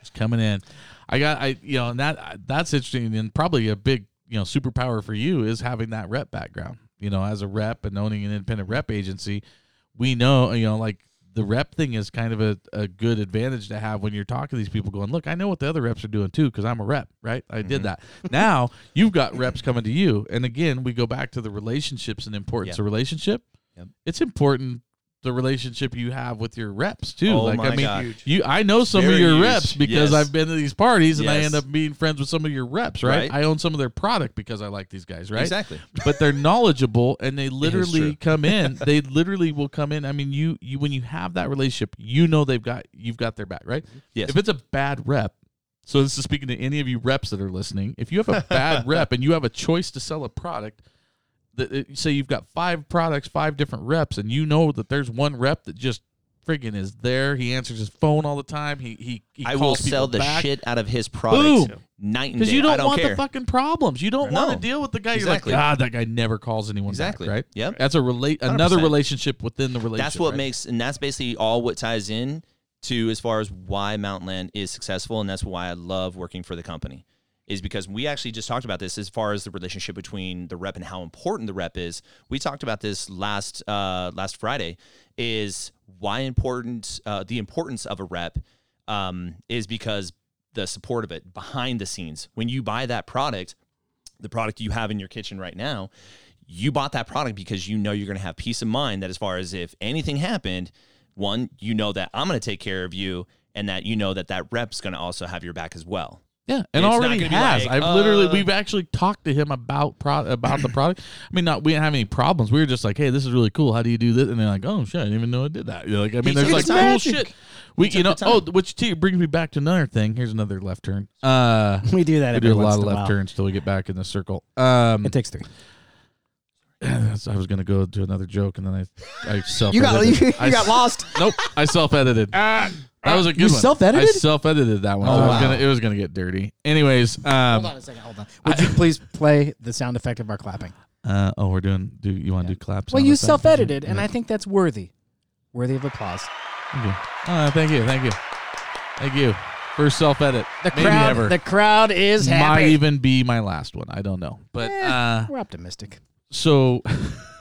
Speaker 2: It's coming in. I got I you know and that that's interesting and probably a big you know superpower for you is having that rep background. You know, as a rep and owning an independent rep agency, we know you know like the rep thing is kind of a, a good advantage to have when you're talking to these people going look i know what the other reps are doing too because i'm a rep right i did mm-hmm. that now you've got reps coming to you and again we go back to the relationships and importance
Speaker 4: Yep.
Speaker 2: of relationship
Speaker 4: Yep.
Speaker 2: it's important the relationship you have with your reps too
Speaker 4: Oh
Speaker 2: like i mean
Speaker 4: God.
Speaker 2: you i know some of your
Speaker 4: huge.
Speaker 2: reps because
Speaker 4: Yes.
Speaker 2: i've been to these parties and i end up being friends with some of your reps right?
Speaker 4: Right.
Speaker 2: i own some of their product because i like these guys right
Speaker 4: Exactly.
Speaker 2: but they're knowledgeable and they literally come in they literally will come in i mean you you when you have that relationship you know they've got you've got their back right
Speaker 4: Yes.
Speaker 2: if it's a bad rep so this is speaking to any of you reps that are listening if you have a bad rep and you have a choice to sell a product that it- uh, say you've got five products five different reps and you know that there's one rep that just friggin' is there he answers his phone all the time he he, he
Speaker 4: I will sell the
Speaker 2: back.
Speaker 4: shit out of his product night and day.
Speaker 2: Because you don't,
Speaker 4: don't
Speaker 2: want
Speaker 4: care.
Speaker 2: the fucking problems. You don't want to deal with the guy.
Speaker 4: Exactly.
Speaker 2: You're like, God, that guy never calls anyone
Speaker 4: Exactly.
Speaker 2: back, right?
Speaker 4: Yep.
Speaker 2: That's a relate another
Speaker 4: 100%.
Speaker 2: relationship within the relationship.
Speaker 4: That's what
Speaker 2: right?
Speaker 4: makes, and that's basically all what ties in to as far as why Mountainland is successful, and that's why I love working for the company. Is because we actually just talked about this as far as the relationship between the rep and how important the rep is. We talked about this last uh, last Friday. Is why important uh, the importance of a rep um, is because the support of it behind the scenes. When you buy that product, the product you have in your kitchen right now, you bought that product because you know you're going to have peace of mind that as far as if anything happened, one, you know that I'm going to take care of you and that you know that that rep's going to also have your back as well.
Speaker 2: Yeah, and
Speaker 4: It's
Speaker 2: already has.
Speaker 4: like,
Speaker 2: I've literally
Speaker 4: uh,
Speaker 2: we've actually talked to him about pro- about the product. I mean, not we didn't have any problems. We were just like, hey, this is really cool. How do you do this? And they're like, oh shit, I didn't even know I did that. You're like, I mean,
Speaker 4: He
Speaker 2: there's like
Speaker 4: the
Speaker 2: cool shit. We, you know, oh, which t- brings me back to another thing. Here's another left turn. Uh,
Speaker 3: We do that
Speaker 2: we do a lot of left
Speaker 3: while.
Speaker 2: turns till we get back in the circle. Um,
Speaker 3: It takes three.
Speaker 2: I was gonna go to another joke, and then I, I self.
Speaker 3: You got you, you
Speaker 2: I,
Speaker 3: got lost.
Speaker 2: Nope, I self edited. That was a good
Speaker 3: you
Speaker 2: one.
Speaker 3: self-edited?
Speaker 2: I self edited that one.
Speaker 3: Oh,
Speaker 2: so was
Speaker 3: wow.
Speaker 2: gonna, it was gonna get dirty. Anyways, um,
Speaker 3: Hold on a second. Hold on. Would you please play the sound effect of our clapping?
Speaker 2: uh, oh, we're doing. Do you want to do claps?
Speaker 3: Well, you
Speaker 2: the
Speaker 3: self-edited, and
Speaker 2: Yeah.
Speaker 3: I think that's worthy, worthy of applause.
Speaker 2: Thank you. Uh, thank you. Thank you. Thank you. First self edit.
Speaker 3: The
Speaker 2: Maybe
Speaker 3: crowd,
Speaker 2: ever.
Speaker 3: the crowd is happy.
Speaker 2: Might even be my last one. I don't know. But
Speaker 3: Eh,
Speaker 2: uh,
Speaker 3: we're optimistic.
Speaker 2: so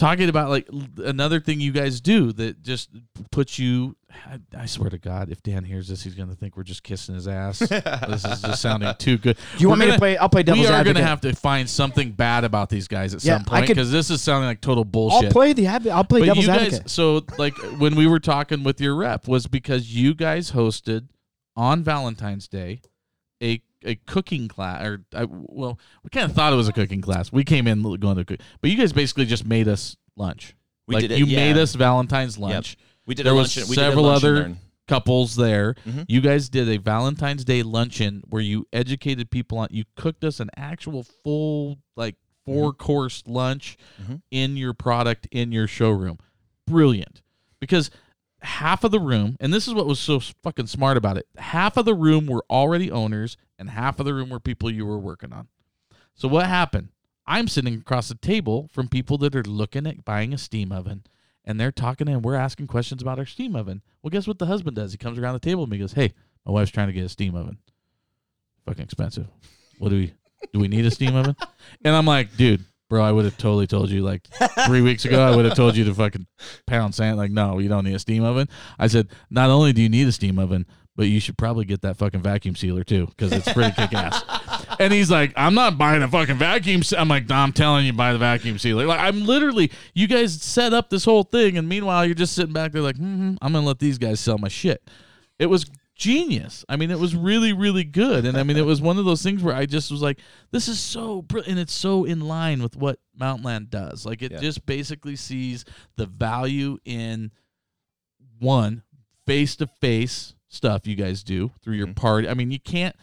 Speaker 2: talking about like another thing you guys do that just puts you I, I swear to god if dan hears this he's gonna think we're just kissing his ass this is just sounding too good
Speaker 3: Do you want
Speaker 2: We're
Speaker 3: me to
Speaker 2: gonna-
Speaker 3: play? I'll play devil's
Speaker 2: we are gonna have to find something bad about these guys at
Speaker 3: Yeah,
Speaker 2: some point because this is sounding like total bullshit
Speaker 3: I'll play the. I'll play
Speaker 2: but
Speaker 3: devil's
Speaker 2: you guys
Speaker 3: advocate.
Speaker 2: so like when we were talking with your rep was because you guys hosted on valentine's day a cooking class or I, well we kind of thought it was a cooking class we came in going to cook but you guys basically just made us lunch
Speaker 4: We
Speaker 2: like
Speaker 4: did it,
Speaker 2: you
Speaker 4: yeah.
Speaker 2: made us valentine's lunch
Speaker 4: We did
Speaker 2: There
Speaker 4: a
Speaker 2: was
Speaker 4: luncheon. we did a
Speaker 2: several other- couples there
Speaker 4: Mhm.
Speaker 2: you guys did a valentine's day luncheon where you educated people on you cooked us an actual full like four course lunch
Speaker 4: Mhm.
Speaker 2: in your product in your showroom brilliant because half of the room and this is what was so fucking smart about it half of the room were already owners and half of the room were people you were working on. So what happened? I'm sitting across the table from people that are looking at buying a steam oven and they're talking and we're asking questions about our steam oven. Well guess what the husband does? He comes around the table and he goes hey my wife's trying to get a steam oven. Fucking expensive. What do we do we need a steam oven? And i'm like dude bro i would have totally told you like three weeks ago i would have told you to fucking pound sand. Like no you don't need a steam oven. I said not only do you need a steam oven but you should probably get that fucking vacuum sealer too because it's pretty kick ass and he's like i'm not buying a fucking vacuum se-. i'm like no, i'm telling you buy the vacuum sealer like i'm literally you guys set up this whole thing and meanwhile you're just sitting back there like hmm i'm gonna let these guys sell my shit it was genius. I mean, it was really, really good. And I mean, it was one of those things where I just was like, this is so brilliant. And it's so in line with what Mountainland does. Like, it
Speaker 4: Yeah.
Speaker 2: just basically sees the value in one, face to face stuff you guys do through your mm-hmm. party. I mean, you can't.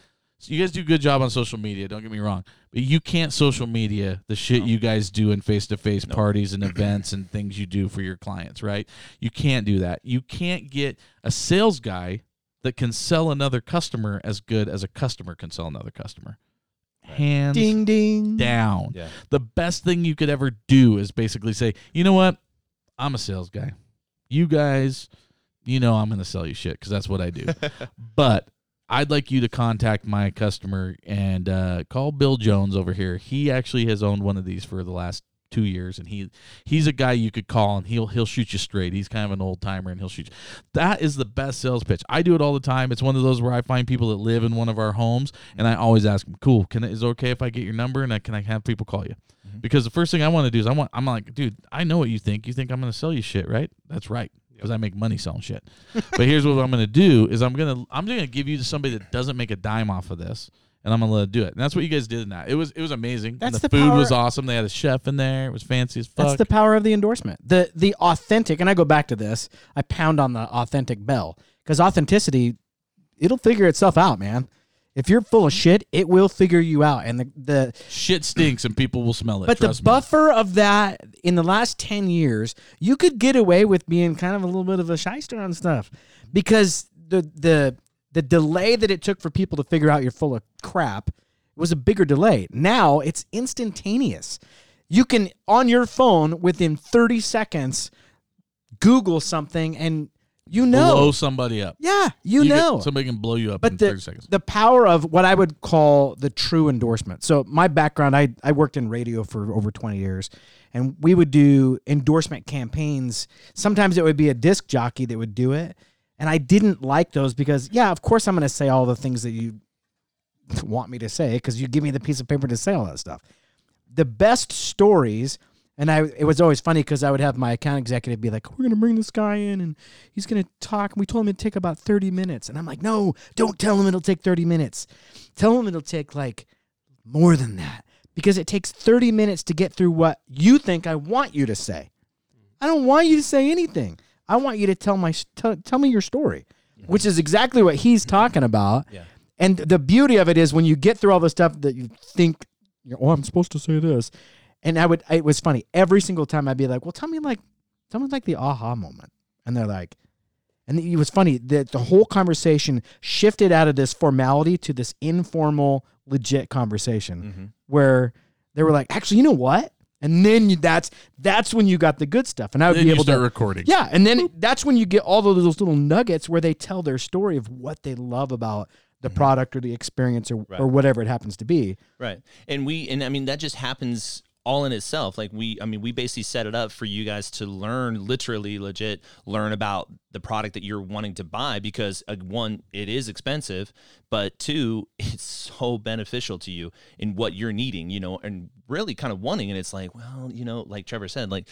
Speaker 2: You guys do a good job on social media. Don't get me wrong, but you can't social media the shit you guys do in face to face parties and events and things you do for your clients. Right? You can't do that. You can't get a sales guy that can sell another customer as good as a customer can sell another customer. Hands
Speaker 3: Ding ding.
Speaker 2: down.
Speaker 4: Yeah.
Speaker 2: The best thing you could ever do is basically say, you know what? I'm a sales guy. You guys, you know, I'm going to sell you shit because that's what I do. but I'd like you to contact my customer and uh, call Bill Jones over here. He actually has owned one of these for the last two years, and he he's a guy you could call and he'll he'll shoot you straight. He's kind of an old timer and he'll shoot you. That is the best sales pitch. I do it all the time. It's one of those where I find people that live in one of our homes, and I always ask them, "Cool, can is it okay if I get your number and I, can I have people call you?" Because the first thing I want to do is I want I'm like, dude, I know what you think. You think I'm going to sell you shit, right? That's right. Because I make money selling shit. but here's what I'm going to do is I'm going to I'm going to give you to somebody that doesn't make a dime off of this, and I'm going to let it do it. And that's what you guys did in that. It was it was amazing. And
Speaker 3: That's
Speaker 2: the,
Speaker 3: the
Speaker 2: food was awesome. They had a chef in there. It was fancy as fuck.
Speaker 3: That's the power of the endorsement. The the authentic, and I go back to this. I pound on the authentic bell because authenticity, it'll figure itself out, man. If you're full of shit, it will figure you out. And the the
Speaker 2: shit stinks and people will smell it.
Speaker 3: but the
Speaker 2: trust me.
Speaker 3: buffer of that in the last ten years, you could get away with being kind of a little bit of a shyster on stuff because the the the delay that it took for people to figure out you're full of crap was a bigger delay. Now it's instantaneous. You can on your phone within 30 seconds Google something and you know.
Speaker 2: blow somebody up.
Speaker 3: yeah, you,
Speaker 2: can-
Speaker 3: know.
Speaker 2: somebody can blow you up
Speaker 3: But
Speaker 2: in
Speaker 3: the,
Speaker 2: 30 seconds.
Speaker 3: the power of what I would call the true endorsement. So my background, I, I worked in radio for over 20 years, and we would do endorsement campaigns. Sometimes it would be a disc jockey that would do it, and I didn't like those because, yeah, of course I'm going to say all the things that you want me to say because you give me the piece of paper to say all that stuff. The best stories. And I, it was always funny because I would have my account executive be like, "We're gonna bring this guy in, and he's gonna talk. And we told him it'd take about thirty minutes." And I'm like, "No, don't tell him it'll take thirty minutes. Tell him it'll take like more than that because it takes thirty minutes to get through what you think I want you to say. I don't want you to say anything. I want you to tell my tell, tell me your story, mm-hmm. which is exactly what he's mm-hmm. talking about.
Speaker 4: Yeah.
Speaker 3: And the beauty of it is when you get through all the stuff that you think, oh, I'm supposed to say this. And I would, it was funny. Every single time I'd be like, well, tell me like, tell me like the aha moment. And they're like, and it was funny that the whole conversation shifted out of this formality to this informal, legit conversation
Speaker 4: Mm-hmm.
Speaker 3: where they were like, actually, you know what? And then you, that's that's when you got the good stuff, and I would
Speaker 2: then
Speaker 3: be able
Speaker 2: start
Speaker 3: to
Speaker 2: recording.
Speaker 3: yeah, and then that's when you get all of those little nuggets where they tell their story of what they love about the product or the experience or,
Speaker 4: Right.
Speaker 3: or whatever it happens to be.
Speaker 4: Right. And we and I mean that just happens all in itself. Like we I mean we basically set it up for you guys to learn literally legit learn about the product that you're wanting to buy because uh, one it is expensive, but two it's so beneficial to you in what you're needing, you know, and really kind of wanting and it's like, well, you know, like Trevor said like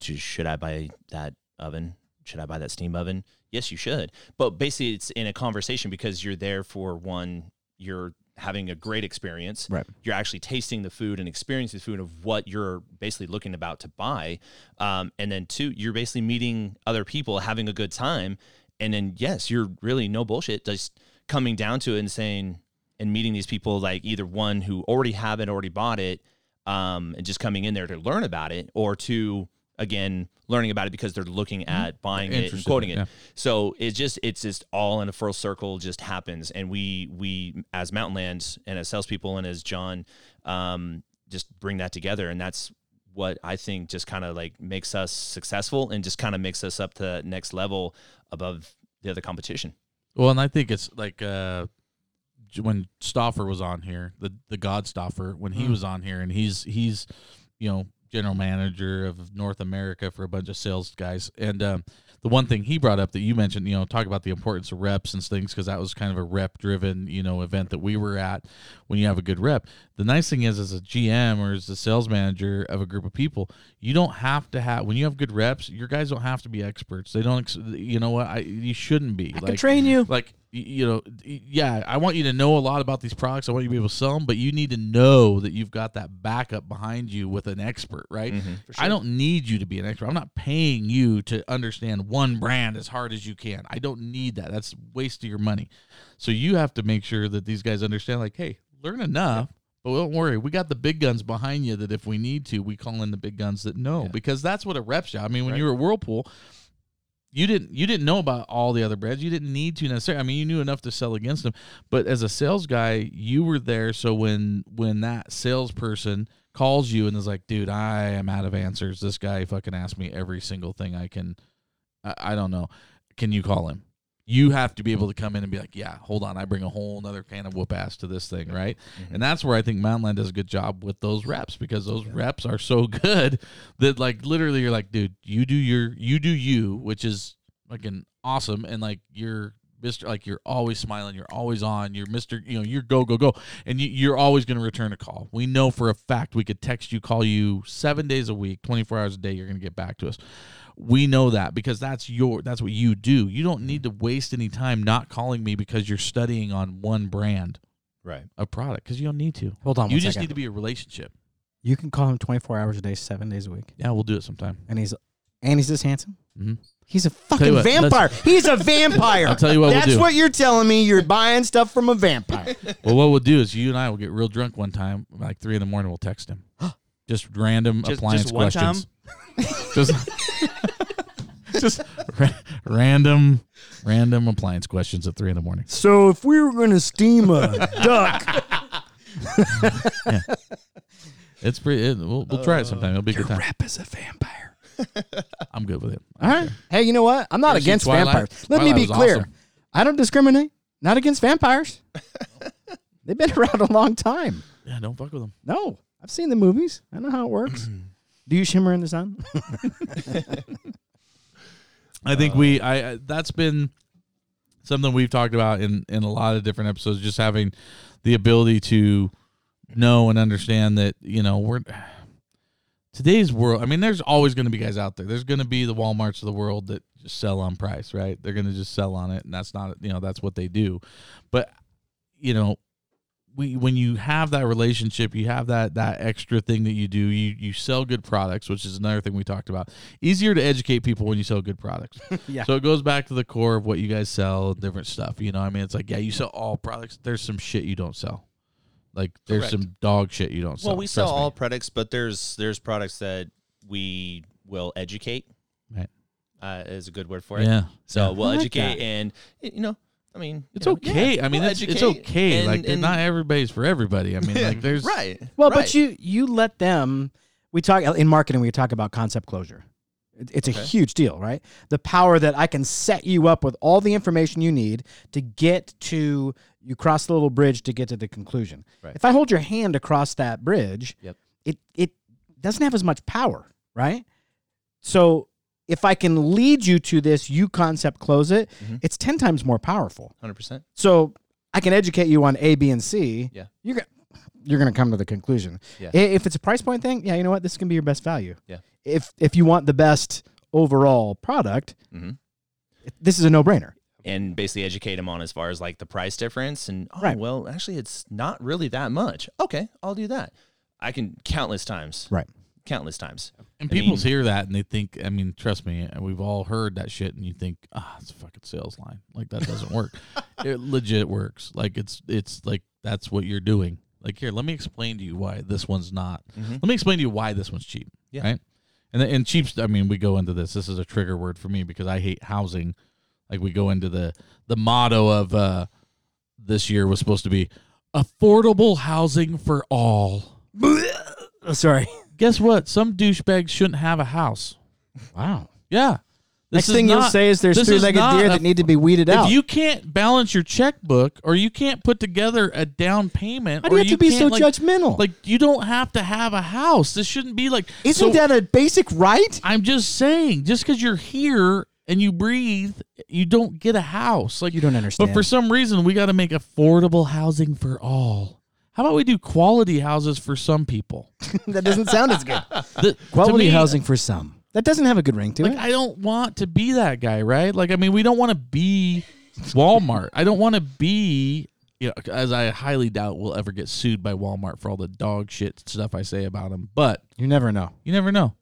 Speaker 4: should I buy that oven? Should I buy that steam oven? Yes, you should. But basically, it's in a conversation because you're there for one, you're having a great experience.
Speaker 3: Right.
Speaker 4: You're actually tasting the food and experiencing the food of what you're basically looking about to buy. Um, and then two, you're basically meeting other people, having a good time. And then yes, you're really no bullshit, just coming down to it and saying and meeting these people like either one who already have it, already bought it, um, and just coming in there to learn about it, or two, again, learning about it because they're looking at buying it and quoting it.
Speaker 2: yeah.
Speaker 4: So it's just it's just all in a full circle just happens, and we we as Mountain Lands and as salespeople and as John, um, just bring that together, and that's what I think just kind of like makes us successful and just kind of makes us up to next level above the other competition.
Speaker 2: Well, and I think it's like uh, when Stoffer was on here, the the God Stoffer, when he was on here, and he's he's you know general manager of North America for a bunch of sales guys, and um, the one thing he brought up that you mentioned, you know, talk about the importance of reps and things because that was kind of a rep driven you know event that we were at. When you have a good rep, the nice thing is as a GM or as a sales manager of a group of people, you don't have to have when you have good reps, your guys don't have to be experts. They don't, ex- you know what? I you shouldn't be.
Speaker 3: I can train you.
Speaker 2: Like you know, yeah, I want you to know a lot about these products. I want you to be able to sell them, but you need to know that you've got that backup behind you with an expert, right?
Speaker 4: Mm-hmm.
Speaker 2: I don't need you to be an expert. I'm not paying you to understand one brand as hard as you can. I don't need that. That's a waste of your money. So you have to make sure that these guys understand, like, hey, learn enough. But don't worry, we got the big guns behind you that if we need to, we call in the big guns that know because that's what a rep's job. I mean, when you were at Whirlpool, you didn't you didn't know about all the other brands. You didn't need to necessarily. I mean, you knew enough to sell against them. But as a sales guy, you were there. So when when that salesperson calls you and is like, "Dude, I am out of answers. This guy fucking asked me every single thing I can. I, I don't know. Can you call him?" You have to be able to come in and be like, "Yeah, hold on. I bring a whole another can of whoop ass to this thing, right?" Mm-hmm. And that's where I think Mountain does a good job with those reps because those reps are so good that like literally you're like, dude, you do your you do you, which is fucking awesome, and like you're Mister, like you're always smiling, you're always on, you're Mister, you know, you're go go go, and you, you're always going to return a call. We know for a fact we could text you, call you seven days a week, 24 hours a day. You're going to get back to us. We know that because that's your that's what you do. You don't need to waste any time not calling me because you're studying on one brand
Speaker 4: Right.
Speaker 2: A product because you don't need to.
Speaker 3: Hold on
Speaker 2: you just
Speaker 3: second.
Speaker 2: need to be a relationship.
Speaker 3: You can call him 24 hours a day, seven days a week,
Speaker 2: Yeah, we'll do it sometime.
Speaker 3: and he's and he's this handsome.
Speaker 2: Mhm.
Speaker 3: He's a fucking
Speaker 2: what,
Speaker 3: vampire. He's a vampire.
Speaker 2: I'll tell you what we'll
Speaker 3: That's
Speaker 2: do.
Speaker 3: what you're telling me. You're buying stuff from a vampire.
Speaker 2: Well, what we'll do is you and I will get real drunk one time, like three in the morning. We'll text him, just random
Speaker 5: Just-
Speaker 2: appliance
Speaker 5: just one
Speaker 2: questions. just, just ra- random, random appliance questions at three in the morning.
Speaker 3: so if we were gonna steam a duck,
Speaker 2: It's pretty. It, we'll, we'll try it sometime. It'll be a good time.
Speaker 3: rep is a vampire.
Speaker 2: I'm good with it.
Speaker 3: All right. Hey, you know what? I'm not
Speaker 2: ever seen
Speaker 3: against
Speaker 2: Twilight?
Speaker 3: vampires. Let
Speaker 2: Twilight
Speaker 3: me be
Speaker 2: was
Speaker 3: clear.
Speaker 2: awesome.
Speaker 3: I don't discriminate. Not against vampires. They've been around a long time.
Speaker 2: Yeah, don't fuck with them.
Speaker 3: No, I've seen the movies. I know how it works. Do you shimmer in the sun?
Speaker 2: I think we. Uh, I. I that's been something we've talked about in in a lot of different episodes. Just having the ability to know and understand that you know we're today's world. I mean, there's always going to be guys out there. There's going to be the WalMarts of the world that just sell on price, right? They're going to just sell on it, and that's not you know that's what they do. But you know, we when you have that relationship, you have that that extra thing that you do. You you sell good products, which is another thing we talked about. Easier to educate people when you sell good products.
Speaker 3: Yeah.
Speaker 2: So it goes back to the core of what you guys sell, different stuff. You know, I mean, it's like yeah, you sell all products. There's some shit you don't sell. Like there's
Speaker 4: Correct.
Speaker 2: some dog shit you don't sell.
Speaker 4: Well, we sell
Speaker 2: Trust me.
Speaker 4: all products, but there's there's products that we will educate.
Speaker 2: Right.
Speaker 4: Uh, is a good word for it.
Speaker 2: Yeah.
Speaker 4: So
Speaker 2: Yeah.
Speaker 4: we'll
Speaker 3: I like
Speaker 4: educate,
Speaker 3: that.
Speaker 4: and you know, I mean,
Speaker 2: It's
Speaker 4: you know,
Speaker 2: okay.
Speaker 4: yeah,
Speaker 2: I mean,
Speaker 4: we'll
Speaker 2: it's, it's okay.
Speaker 4: and-
Speaker 2: like
Speaker 4: and-
Speaker 2: not everybody's for everybody. I mean, like there's
Speaker 4: right.
Speaker 3: Well,
Speaker 4: right.
Speaker 3: but you you let them. We talk in marketing. We talk about concept closure. It- It's a huge deal, right? The power that I can set you up with all the information you need to get to you cross the little bridge to get to the conclusion.
Speaker 4: Right.
Speaker 3: If I hold your hand across that bridge,
Speaker 4: Yep.
Speaker 3: it it doesn't have as much power, right? So if I can lead you to this, you concept close it,
Speaker 4: Mhm.
Speaker 3: it's ten times more powerful.
Speaker 4: hundred percent.
Speaker 3: So I can educate you on A, B, and C.
Speaker 4: Yeah.
Speaker 3: You're gonna you're gonna come to the conclusion.
Speaker 4: Yeah.
Speaker 3: If it's a price point thing, yeah, you know what? This can be your best value.
Speaker 4: Yeah.
Speaker 3: If if you want the best overall product,
Speaker 4: Mhm.
Speaker 3: this is a no brainer.
Speaker 4: And basically educate them on as far as like the price difference, and oh,
Speaker 3: Right.
Speaker 4: well, actually, it's not really that much. Okay, I'll do that. I can countless times.
Speaker 3: Right.
Speaker 4: Countless times.
Speaker 2: And
Speaker 4: I
Speaker 2: people
Speaker 4: mean-
Speaker 2: hear that and they think, I mean, trust me, and we've all heard that shit, and you think, ah, it's a fucking sales line. Like that doesn't work. it legit works. Like it's it's like that's what you're doing. Like here, let me explain to you why this one's not.
Speaker 4: Mhm.
Speaker 2: Let me explain to you why this one's cheap.
Speaker 4: Yeah.
Speaker 2: Right. And and cheap's. I mean, we go into this. This is a trigger word for me because I hate housing. Like we go into the the motto of uh this year was supposed to be affordable housing for all.
Speaker 3: Oh, sorry.
Speaker 2: Guess what? Some douchebags shouldn't have a house.
Speaker 3: Wow.
Speaker 2: Yeah. This
Speaker 3: Next
Speaker 2: is
Speaker 3: thing you'll
Speaker 2: not-
Speaker 3: say is there's
Speaker 2: this
Speaker 3: three-legged
Speaker 2: not
Speaker 3: deer
Speaker 2: a-
Speaker 3: that need to be weeded out.
Speaker 2: If you can't balance your checkbook or you can't put together a down payment,
Speaker 3: How do
Speaker 2: or
Speaker 3: you have to be so
Speaker 2: like,
Speaker 3: judgmental?
Speaker 2: Like you don't have to have a house. This shouldn't be like.
Speaker 3: Isn't
Speaker 2: so
Speaker 3: that a basic right?
Speaker 2: I'm just saying, just because you're here and you breathe, you don't get a house. Like
Speaker 3: You don't understand.
Speaker 2: But for some reason, we got to make affordable housing for all. How about we do quality houses for some people?
Speaker 3: that doesn't sound as good.
Speaker 2: The-
Speaker 3: Quality
Speaker 2: me,
Speaker 3: housing for some. That doesn't have a good ring to
Speaker 2: Like
Speaker 3: it.
Speaker 2: I don't want to be that guy, right? Like I mean, we don't want to be Walmart. I don't want to be, you know, as I highly doubt we'll ever get sued by Walmart for all the dog shit stuff I say about them. But
Speaker 3: You never know.
Speaker 2: you never know.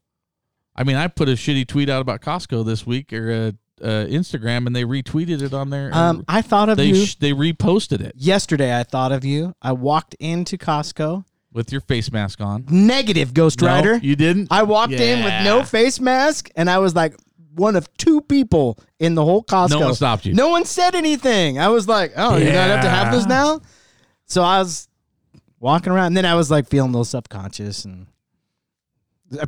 Speaker 2: I mean, I put a shitty tweet out about Costco this week or uh, uh, Instagram, and they retweeted it on there.
Speaker 3: Um, I thought of
Speaker 2: they
Speaker 3: you
Speaker 2: sh- they reposted it
Speaker 3: yesterday. I thought of you. I walked into Costco.
Speaker 2: with your face mask on.
Speaker 3: Negative Ghost
Speaker 2: No,
Speaker 3: Rider.
Speaker 2: you didn't.
Speaker 3: I walked in with no face mask, and I was like one of two people in the whole Costco.
Speaker 2: No one stopped you.
Speaker 3: No one said anything. I was like, "Oh, you're gonna have to have this now." So I was walking around, and then I was like feeling a little subconscious, and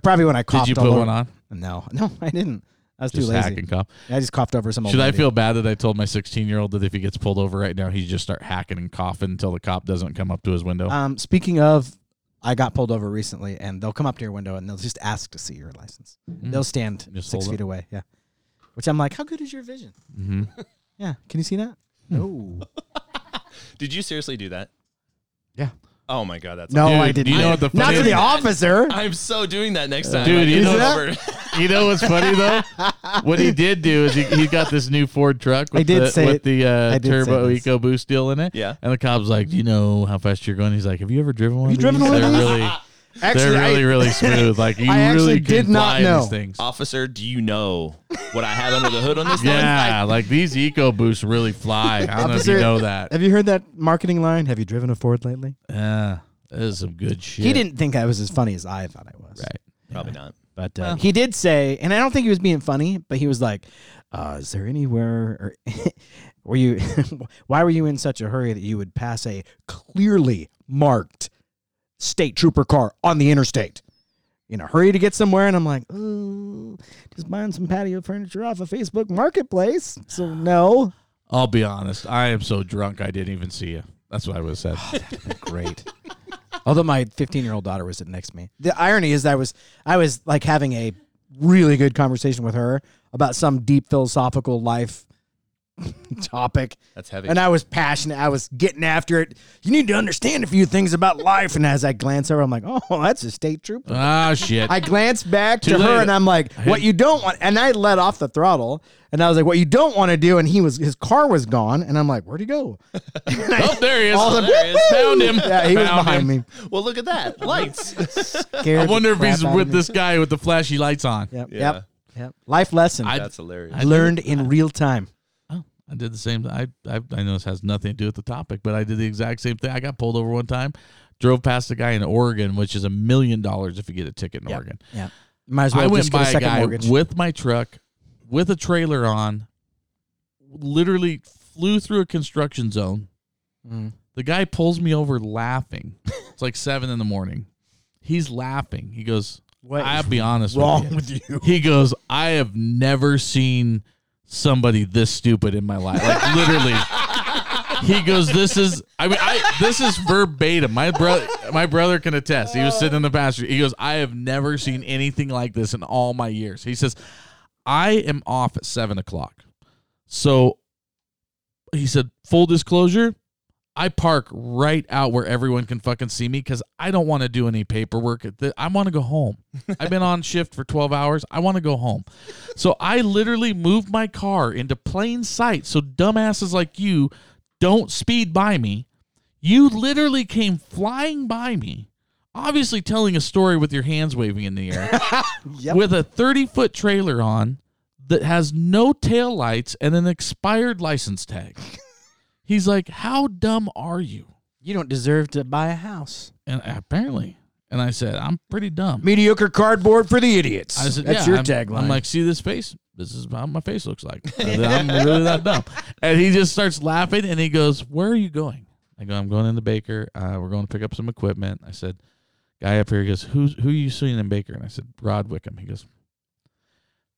Speaker 3: probably when I coughed.
Speaker 2: Did you
Speaker 3: all
Speaker 2: put
Speaker 3: over-
Speaker 2: one on?
Speaker 3: No, no, I didn't. I was
Speaker 2: Just
Speaker 3: too lazy.
Speaker 2: hacking cough.
Speaker 3: I just coughed over some. old
Speaker 2: Should I
Speaker 3: lady.
Speaker 2: feel bad that I told my 16 year old that if he gets pulled over right now, he just start hacking and coughing until the cop doesn't come up to his window?
Speaker 3: Um, speaking of, I got pulled over recently, and they'll come up to your window and they'll just ask to see your license. They'll stand
Speaker 2: Just
Speaker 3: six
Speaker 2: hold
Speaker 3: feet away. Yeah. Which I'm like, how good is your vision?
Speaker 2: hmm
Speaker 3: Yeah. Can you see that? No.
Speaker 4: Did you seriously do that?
Speaker 3: Yeah.
Speaker 4: Oh my god, that's
Speaker 3: No,
Speaker 2: Dude,
Speaker 3: I didn't.
Speaker 2: you know what the
Speaker 3: Not
Speaker 2: funny
Speaker 3: to
Speaker 2: is?
Speaker 3: the officer.
Speaker 4: I'm so doing that next time.
Speaker 2: Dude,
Speaker 4: Like,
Speaker 2: you know-
Speaker 4: over.
Speaker 2: You know what's funny though? what he did do is he, he got this new Ford truck with
Speaker 3: I did
Speaker 2: the,
Speaker 3: say
Speaker 2: with
Speaker 3: it.
Speaker 2: the uh,
Speaker 3: I did
Speaker 2: turbo
Speaker 3: say this.
Speaker 2: EcoBoost deal in it.
Speaker 4: Yeah.
Speaker 2: And the cop's like, "Do you know how fast you're going?" He's like, "Have you ever driven one?
Speaker 3: you
Speaker 2: of
Speaker 3: driven
Speaker 2: these?
Speaker 3: one of
Speaker 2: they're
Speaker 3: these?"
Speaker 2: Really,
Speaker 3: Actually,
Speaker 2: they're really,
Speaker 3: I,
Speaker 2: really smooth. Like you
Speaker 3: I actually
Speaker 2: really
Speaker 3: did not
Speaker 2: fly
Speaker 3: know.
Speaker 2: these things."
Speaker 4: Officer, do you know what I have under the hood on this thing?
Speaker 2: Yeah, like these eco EcoBoosts really fly. I don't know if you know that.
Speaker 3: have you heard that marketing line? Have you driven a Ford lately?
Speaker 2: Yeah, that is some good shit.
Speaker 3: He didn't think I was as funny as I thought I was.
Speaker 2: Right.
Speaker 4: Probably not.
Speaker 3: But uh,
Speaker 2: Well.
Speaker 3: he did say, and I don't think he was being funny, but he was like, uh, "Is there anywhere, or were you? why were you in such a hurry that you would pass a clearly marked state trooper car on the interstate? In a hurry to get somewhere?" And I'm like, "Ooh, just buying some patio furniture off of Facebook Marketplace." So no,
Speaker 2: I'll be honest. I am so drunk I didn't even see you. That's what I would have said.
Speaker 3: Oh, great. Although my 15 year old daughter was sitting next to me. The irony is that I was I was like having a really good conversation with her about some deep philosophical life topic.
Speaker 4: That's heavy.
Speaker 3: And I was passionate. I was getting after it. You need to understand a few things about life. And as I glance over, I'm like, oh, that's a state trooper.
Speaker 2: ah, shit.
Speaker 3: I glance back
Speaker 2: Too
Speaker 3: to her
Speaker 2: late.
Speaker 3: and I'm like, what you don't want. And I let off the throttle and I was like, what you don't want to do. And he was, his car was gone. And I'm like, where'd he go?
Speaker 2: oh, there he is.
Speaker 3: All the-
Speaker 4: there he is.
Speaker 2: Found him.
Speaker 3: Yeah, he was
Speaker 2: Found
Speaker 3: behind
Speaker 2: him.
Speaker 3: me.
Speaker 4: well, look at that. Lights.
Speaker 3: Scared
Speaker 2: I wonder if he's with
Speaker 3: me.
Speaker 2: this guy with the flashy lights on.
Speaker 3: Yep.
Speaker 4: Yeah.
Speaker 3: Yep. Yep. Life lesson.
Speaker 2: I-
Speaker 4: That's hilarious.
Speaker 2: I-
Speaker 3: learned in real time.
Speaker 2: I did the same. I, I I know this has nothing to do with the topic, but I did the exact same thing. I got pulled over one time, drove past a guy in Oregon, which is a million dollars if you get a ticket in
Speaker 3: Yep.
Speaker 2: Oregon.
Speaker 3: Yeah. Might as well
Speaker 2: I went by
Speaker 3: a
Speaker 2: a guy
Speaker 3: mortgage.
Speaker 2: with my truck, with a trailer on, literally flew through a construction zone.
Speaker 3: Mm.
Speaker 2: The guy pulls me over laughing. it's like seven in the morning. He's laughing. He goes,
Speaker 3: What
Speaker 2: I'll be honest
Speaker 3: wrong
Speaker 2: with you.
Speaker 3: with you?
Speaker 2: He goes, I have never seen somebody this stupid in my life. Like literally. He goes, This is I mean, I this is verbatim. My brother my brother can attest. He was sitting in the pasture. He goes, I have never seen anything like this in all my years. He says, I am off at seven o'clock. So he said, full disclosure, I park right out where everyone can fucking see me because I don't want to do any paperwork. The, I want to go home. I've been on shift for 12 hours. I want to go home. So I literally moved my car into plain sight so dumbasses like you don't speed by me. You literally came flying by me, obviously telling a story with your hands waving in the air
Speaker 3: Yep.
Speaker 2: with a 30 foot trailer on that has no tail lights and an expired license tag. He's like, How dumb are you?
Speaker 3: You don't deserve to buy a house.
Speaker 2: And apparently, and I said, I'm pretty dumb.
Speaker 3: Mediocre cardboard for the idiots.
Speaker 2: I said,
Speaker 3: That's
Speaker 2: yeah,
Speaker 3: your
Speaker 2: I'm,
Speaker 3: tagline.
Speaker 2: I'm like, see this face? This is how my face looks like. I'm really that dumb. And he just starts laughing and he goes, Where are you going? I go, I'm going in the Baker. Uh, we're going to pick up some equipment. I said, Guy up here, he goes, Who's who are you seeing in Baker? And I said, Rod Wickham. He goes,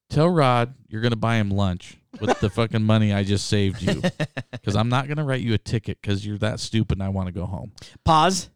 Speaker 2: Tell Rod you're gonna buy him lunch with the fucking money I just saved you. Because I'm not gonna write you a ticket because you're that stupid and I want to go home.
Speaker 3: Pause.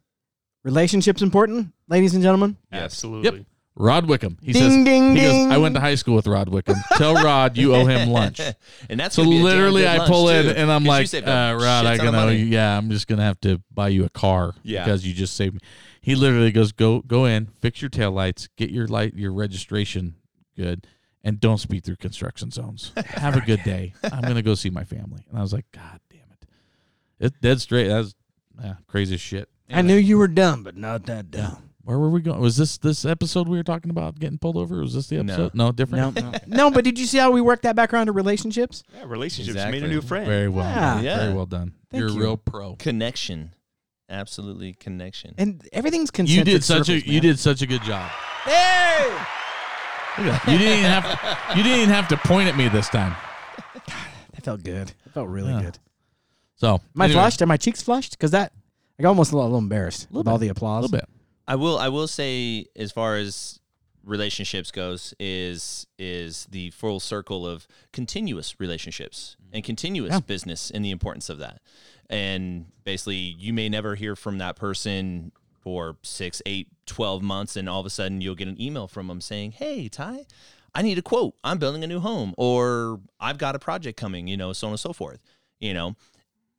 Speaker 3: Relationships important, ladies and gentlemen.
Speaker 5: Absolutely.
Speaker 2: Rod Wickham. He
Speaker 3: Ding,
Speaker 2: says
Speaker 3: ding,
Speaker 2: he
Speaker 3: ding.
Speaker 2: goes, I went to high school with Rod Wickham. Tell Rod you owe him lunch.
Speaker 4: and that's
Speaker 2: So
Speaker 4: gonna be a damn
Speaker 2: literally,
Speaker 4: good
Speaker 2: I
Speaker 4: lunch,
Speaker 2: pull in
Speaker 4: too,
Speaker 2: and I'm
Speaker 4: 'cause you
Speaker 2: like,
Speaker 4: saved a
Speaker 2: uh, Rod,
Speaker 4: shit
Speaker 2: I
Speaker 4: ton of
Speaker 2: gonna,
Speaker 4: money.
Speaker 2: yeah, I'm just gonna have to buy you a car
Speaker 4: Yeah.
Speaker 2: because you just saved me. He literally goes, go, go in, fix your taillights, get your light, your registration good, and don't speed through construction zones. Have a good day. I'm gonna go see my family. And I was like, God damn it, it's dead straight. That's yeah, crazy as shit.
Speaker 3: I knew you were dumb, but not that dumb.
Speaker 2: Where were we going? Was this this episode we were talking about getting pulled over? Was this the episode? No, different.
Speaker 3: No, no, no. But did you see how we worked that back around to relationships?
Speaker 5: Yeah, relationships
Speaker 4: Exactly.
Speaker 5: made a new friend.
Speaker 2: Very well.
Speaker 3: Yeah.
Speaker 2: done.
Speaker 4: Yeah.
Speaker 2: Very well done.
Speaker 3: Thank
Speaker 2: You're a real pro.
Speaker 4: Connection. Absolutely connection.
Speaker 3: And everything's
Speaker 2: You did such
Speaker 3: circles,
Speaker 2: a you did such a good job.
Speaker 3: Hey!
Speaker 2: Look at that. You didn't even have you didn't even have to point at me this time.
Speaker 3: That felt good. It felt really
Speaker 2: Yeah.
Speaker 3: good.
Speaker 2: So
Speaker 3: Am I
Speaker 2: anyway,
Speaker 3: flushed? Are my cheeks flushed? Because that I got almost a little, a little embarrassed with all the
Speaker 2: A
Speaker 3: applause.
Speaker 2: little bit.
Speaker 4: I will I will say as far as relationships goes is is the full circle of continuous relationships and continuous
Speaker 3: Yeah.
Speaker 4: business and the importance of that. And basically you may never hear from that person for six, eight, 12 months and all of a sudden you'll get an email from them saying, Hey Ty, I need a quote. I'm building a new home or I've got a project coming, you know, so on and so forth. You know,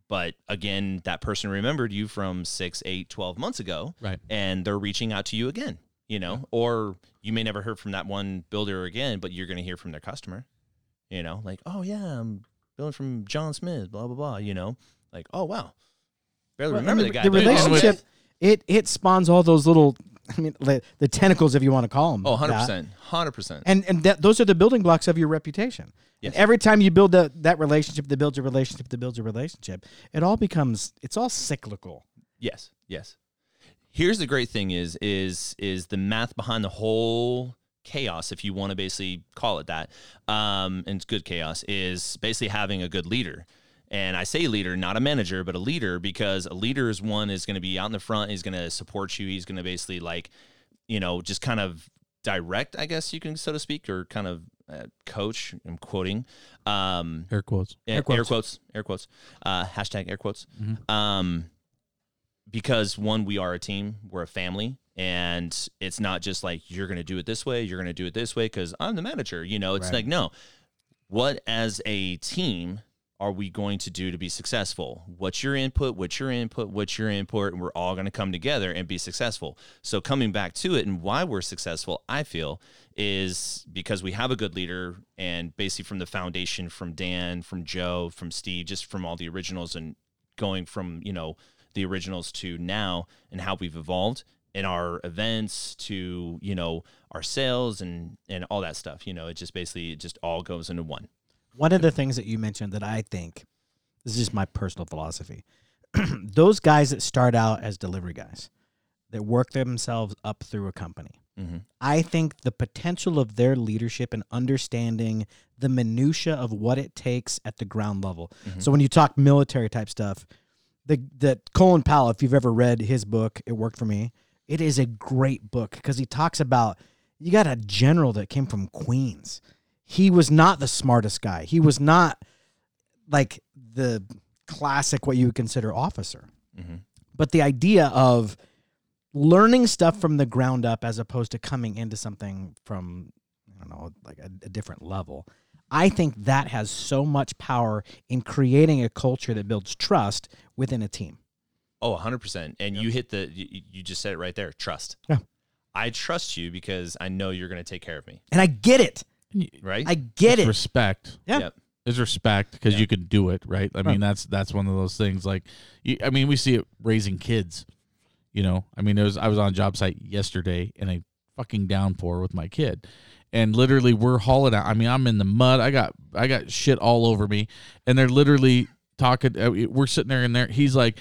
Speaker 4: but again, that person remembered you from six, eight, 12 months ago.
Speaker 2: Right.
Speaker 4: And they're reaching out to you again, you know, or you may never hear from that one builder again, but you're going to hear from their customer, you know, like, oh, yeah, I'm building from John Smith, blah, blah, blah, you know, like, oh, wow. Barely
Speaker 3: Well,
Speaker 4: remember
Speaker 3: and
Speaker 4: the guy.
Speaker 3: The
Speaker 4: but-
Speaker 3: relationship, it it spawns all those little, I mean, the, the tentacles, if you want to call them.
Speaker 4: Oh, 100%. 100%.
Speaker 3: And and that, those are the building blocks of your reputation.
Speaker 4: Yes.
Speaker 3: And every time you build that that relationship, that builds a relationship, that builds a relationship, it all becomes it's all cyclical.
Speaker 4: Yes, yes. Here's the great thing is is is the math behind the whole chaos, if you want to basically call it that, um, and it's good chaos, is basically having a good leader. And I say leader, not a manager, but a leader, because a leader is one is going to be out in the front. He's going to support you. He's going to basically like, you know, just kind of direct, I guess you can so to speak, or kind of uh, coach. I'm quoting. Um,
Speaker 2: Air quotes.
Speaker 3: Air
Speaker 4: air
Speaker 3: quotes.
Speaker 4: quotes, air quotes, uh, hashtag air quotes. Um, because one, we are a team, we're a family, and it's not just like you're going to do it this way, you're going to do it this way because I'm the manager. You know, it's
Speaker 3: Right.
Speaker 4: like no, what as a team are we going to do to be successful? What's your input? What's your input? What's your input? And we're all going to come together and be successful. So coming back to it and why we're successful, I feel is because we have a good leader and basically from the foundation from Dan, from Joe, from Steve, just from all the originals and going from, you know, the originals to now and how we've evolved in our events to, you know, our sales and and all that stuff. You know, it just basically it just all goes into one.
Speaker 3: One of the things that you mentioned that I think this is just my personal philosophy. Those guys that start out as delivery guys that work themselves up through a company.
Speaker 4: Mm-hmm.
Speaker 3: I think the potential of their leadership and understanding the minutia of what it takes at the ground level.
Speaker 4: Mhm.
Speaker 3: So when you talk military type stuff, the the Colin Powell, if you've ever read his book, it worked for me. It is a great book because he talks about you got a general that came from Queens. He was not the smartest guy. He was not like the classic what you would consider officer
Speaker 4: Mm-hmm.
Speaker 3: but the idea of learning stuff from the ground up as opposed to coming into something from I don't know like a, a different level. I think that has so much power in creating a culture that builds trust within a team.
Speaker 4: Oh, 100%. And you hit the, you, you just said it right there trust.
Speaker 3: Yeah.
Speaker 4: I trust you because I know you're going to take care of me.
Speaker 3: And I get it.
Speaker 4: Right?
Speaker 3: I get
Speaker 2: It's
Speaker 3: it.
Speaker 2: Respect.
Speaker 3: Yeah.
Speaker 4: Yep.
Speaker 2: There's respect because
Speaker 4: Yeah.
Speaker 2: you can do it, right? I
Speaker 3: Right.
Speaker 2: mean, that's that's one of those things. Like, you, I mean, we see it raising kids. You know, I mean, it was I was on a job site yesterday in a fucking downpour with my kid, and literally we're hauling out. I mean, I'm in the mud. I got I got shit all over me, and they're literally talking. uh, We're sitting there and there. He's like,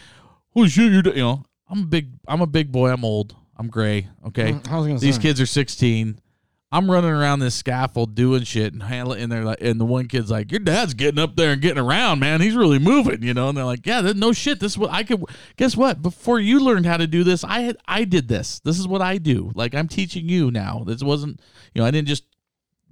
Speaker 2: "Who's shit, you're," do-" you know, I'm a big I'm a big boy. I'm old. I'm gray. Okay.
Speaker 3: Mm, I was gonna
Speaker 2: These
Speaker 3: say.
Speaker 2: kids are 16. I'm running around this scaffold doing shit and handling, and they're like, and the one kid's like, "Your dad's getting up there and getting around, man. He's really moving, you know." And they're like, "Yeah, no shit. This is what I could. Guess what? Before you learned how to do this, I had I did this. This is what I do. Like I'm teaching you now. This wasn't, you know, I didn't just."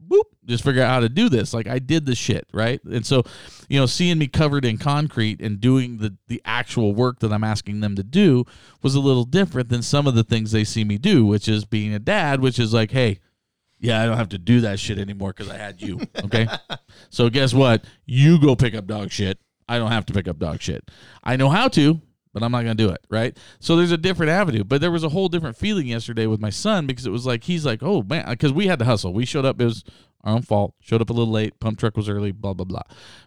Speaker 2: Boop, just figure out how to do this. Like I did the shit, right? And so, you know, seeing me covered in concrete and doing the the actual work that I'm asking them to do was a little different than some of the things they see me do, which is being a dad, which is like, hey, yeah, I don't have to do that shit anymore because I had you. Okay. so guess what? You go pick up dog shit. I don't have to pick up dog shit. I know how to, but I'm not going to do it. Right. So there's a different avenue. But there was a whole different feeling yesterday with my son because it was like, he's like, oh man, because we had to hustle. We showed up. It was our own fault. Showed up a little late. Pump truck was early. Blah blah blah.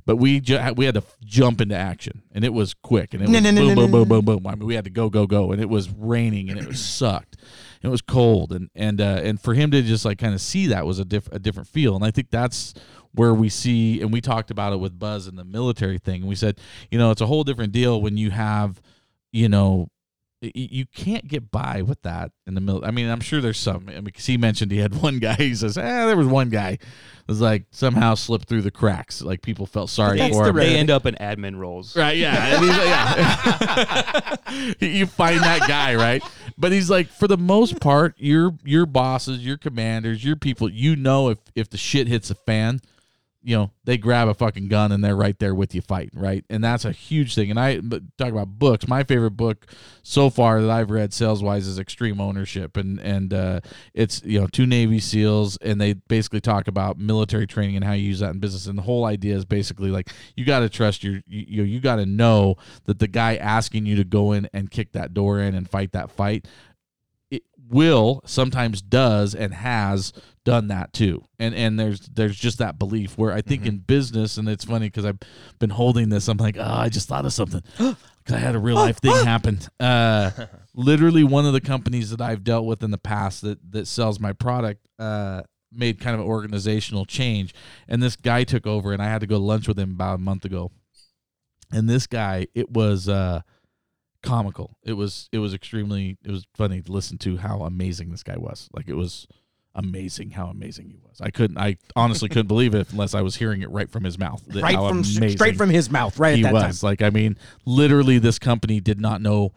Speaker 2: But we ju- we had to jump into action, and it was quick, and it was
Speaker 3: no, no,
Speaker 2: boom,
Speaker 3: no,
Speaker 2: boom, boom,
Speaker 3: no.
Speaker 2: boom, boom. I mean, we had to go, go, go, and it was raining, and it was sucked. It was cold, and and uh, and for him to just like kind of see that was a diff- a different feel, and I think that's where we see, and we talked about it with Buzz and the military thing, and we said, you know, it's a whole different deal when you have, you know, you can't get by with that in the middle. I mean, I'm sure there's some. I mean, 'cause he mentioned he had one guy. He says, "Ah, there was one guy was like somehow slipped through the cracks. Like people felt sorry
Speaker 3: That's
Speaker 2: for
Speaker 3: the
Speaker 2: him."
Speaker 5: They end up in admin roles.
Speaker 2: Right, yeah. And he's like, yeah. you find that guy, right? But he's like, for the most part, your your bosses, your commanders, your people, you know if if the shit hits the fan, you know, they grab a fucking gun and they're right there with you fighting, right? And that's a huge thing. And I but talk about books. My favorite book so far that I've read sales wise is Extreme Ownership, and and uh, it's you know two Navy SEALs, and they basically talk about military training and how you use that in business. And the whole idea is basically like you got to trust your you you, you got to know that the guy asking you to go in and kick that door in and fight that fight will sometimes does and has done that too. And and there's there's just that belief where i think in business and it's funny because i've been holding this i'm like oh i just thought of something. Because i had a real life thing happen. Uh literally one of the companies that i've dealt with in the past that that sells my product uh made kind of an organizational change. And this guy took over and i had to go to lunch with him about a month ago. And this guy it was uh comical. It was it was extremely it was funny to listen to how amazing this guy was. Like it was amazing how amazing he was. I couldn't I honestly couldn't believe it unless I was hearing it right from his mouth.
Speaker 3: right from straight from his mouth, right
Speaker 2: he
Speaker 3: at that
Speaker 2: was. Like I mean, literally this company did not know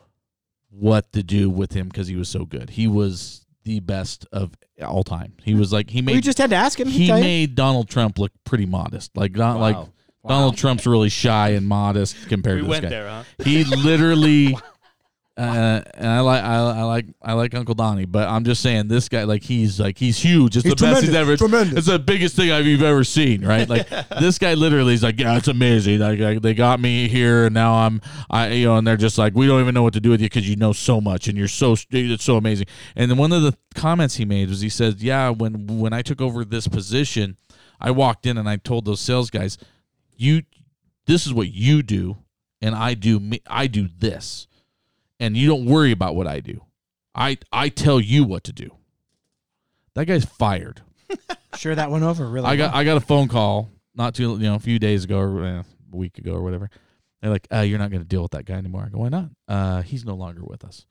Speaker 2: what to do with him because he was so good. He was the best of all time. He was like he made
Speaker 3: We just had to ask him.
Speaker 2: he
Speaker 3: He'd tell you.
Speaker 2: made Donald Trump look pretty modest. Like not like
Speaker 4: Wow.
Speaker 2: Donald Trump's really shy and modest compared
Speaker 5: We
Speaker 2: to this
Speaker 5: went
Speaker 2: guy.
Speaker 5: there, huh?
Speaker 2: He literally, uh, and I like I, I like I like Uncle Donnie, but I'm just saying this guy like he's like he's huge. It's
Speaker 3: He's
Speaker 2: the best he's ever.
Speaker 3: tremendous.
Speaker 2: It's the biggest thing I've you've ever seen, right? Like this guy literally is like, yeah, it's amazing. Like, like, they got me here, and now I'm I you know, and they're just like, we don't even know what to do with you because you know so much and you're so it's so amazing. And then one of the comments he made was he said, yeah, when when I took over this position, I walked in and I told those sales guys, you this is what you do and I do me I do this. And you don't worry about what I do. I I tell you what to do. That guy's fired.
Speaker 3: Sure, that went over really.
Speaker 2: I got
Speaker 3: well.
Speaker 2: I got a phone call not too you know a few days ago or uh, a week ago or whatever. They're like, uh, "You're not going to deal with that guy anymore." I go, "Why not?" Uh, he's no longer with us.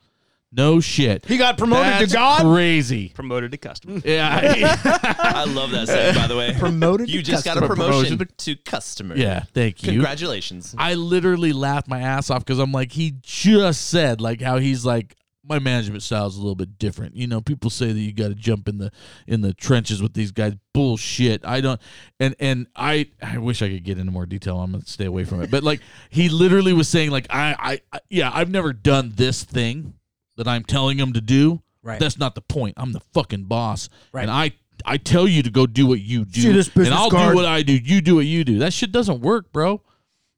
Speaker 2: No shit.
Speaker 3: He got promoted
Speaker 2: That's
Speaker 3: to God.
Speaker 2: Crazy.
Speaker 5: Promoted to customer.
Speaker 2: Yeah.
Speaker 4: I love that saying, by the way.
Speaker 3: Promoted.
Speaker 4: You
Speaker 3: to
Speaker 4: just got a
Speaker 3: customer.
Speaker 4: promotion,
Speaker 2: Promotion
Speaker 4: to customer.
Speaker 2: yeah. Thank you.
Speaker 4: Congratulations.
Speaker 2: I literally laughed my ass off because I'm like, he just said like how he's like my management style is a little bit different. You know, people say that you got to jump in the in the trenches with these guys. Bullshit. I don't. And and I I wish I could get into more detail. I'm gonna stay away from it. But like he literally was saying like I I, I yeah I've never done this thing that I'm telling him to do.
Speaker 3: Right.
Speaker 2: That's not the point. I'm the fucking boss.
Speaker 3: Right.
Speaker 2: And I I tell you to go do what you do.
Speaker 3: See this
Speaker 2: and I'll
Speaker 3: card?
Speaker 2: do what I do. You do what you do. That shit doesn't work, bro.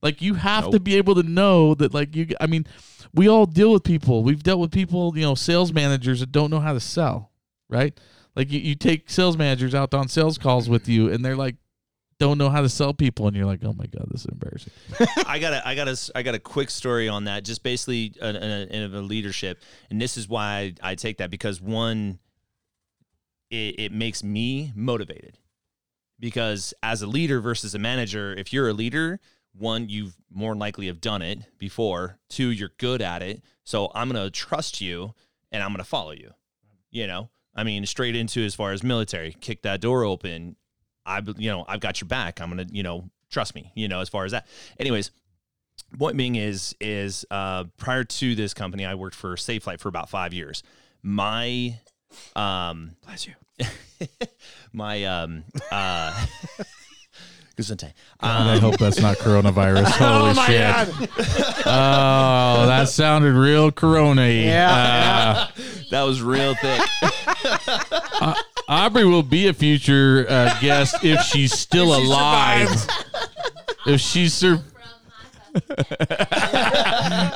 Speaker 2: Like you have to be able to know that like you I mean, we all deal with people. We've dealt with people, you know, sales managers that don't know how to sell, right? Like you, you take sales managers out on sales calls with you and they're like don't know how to sell people and you're like, "Oh my god, this is embarrassing."
Speaker 4: I got a, I got a, I got a quick story on that. Just basically in a, a leadership, and this is why I, take that because one, it, it makes me motivated. Because as a leader versus a manager, if you're a leader, one, you've more likely have done it before. Two, you're good at it. So I'm gonna trust you and I'm gonna follow you. You know, I mean, straight into as far as military, kick that door open. I, you know, I've got your back. I'm gonna, you know, trust me. You know, as far as that. Anyways, point being is is uh, prior to this company, I worked for Safelite for about five years. My, um,
Speaker 3: Bless you.
Speaker 4: my, um, uh, Gesundheit.
Speaker 2: And I
Speaker 4: Um,
Speaker 2: hope that's not coronavirus. Holy
Speaker 3: oh my
Speaker 2: shit.
Speaker 3: god.
Speaker 2: Oh, that sounded real corona
Speaker 3: Yeah.
Speaker 4: that was real thick.
Speaker 2: Aubrey will be a future uh, guest if she's still alive. If she sur-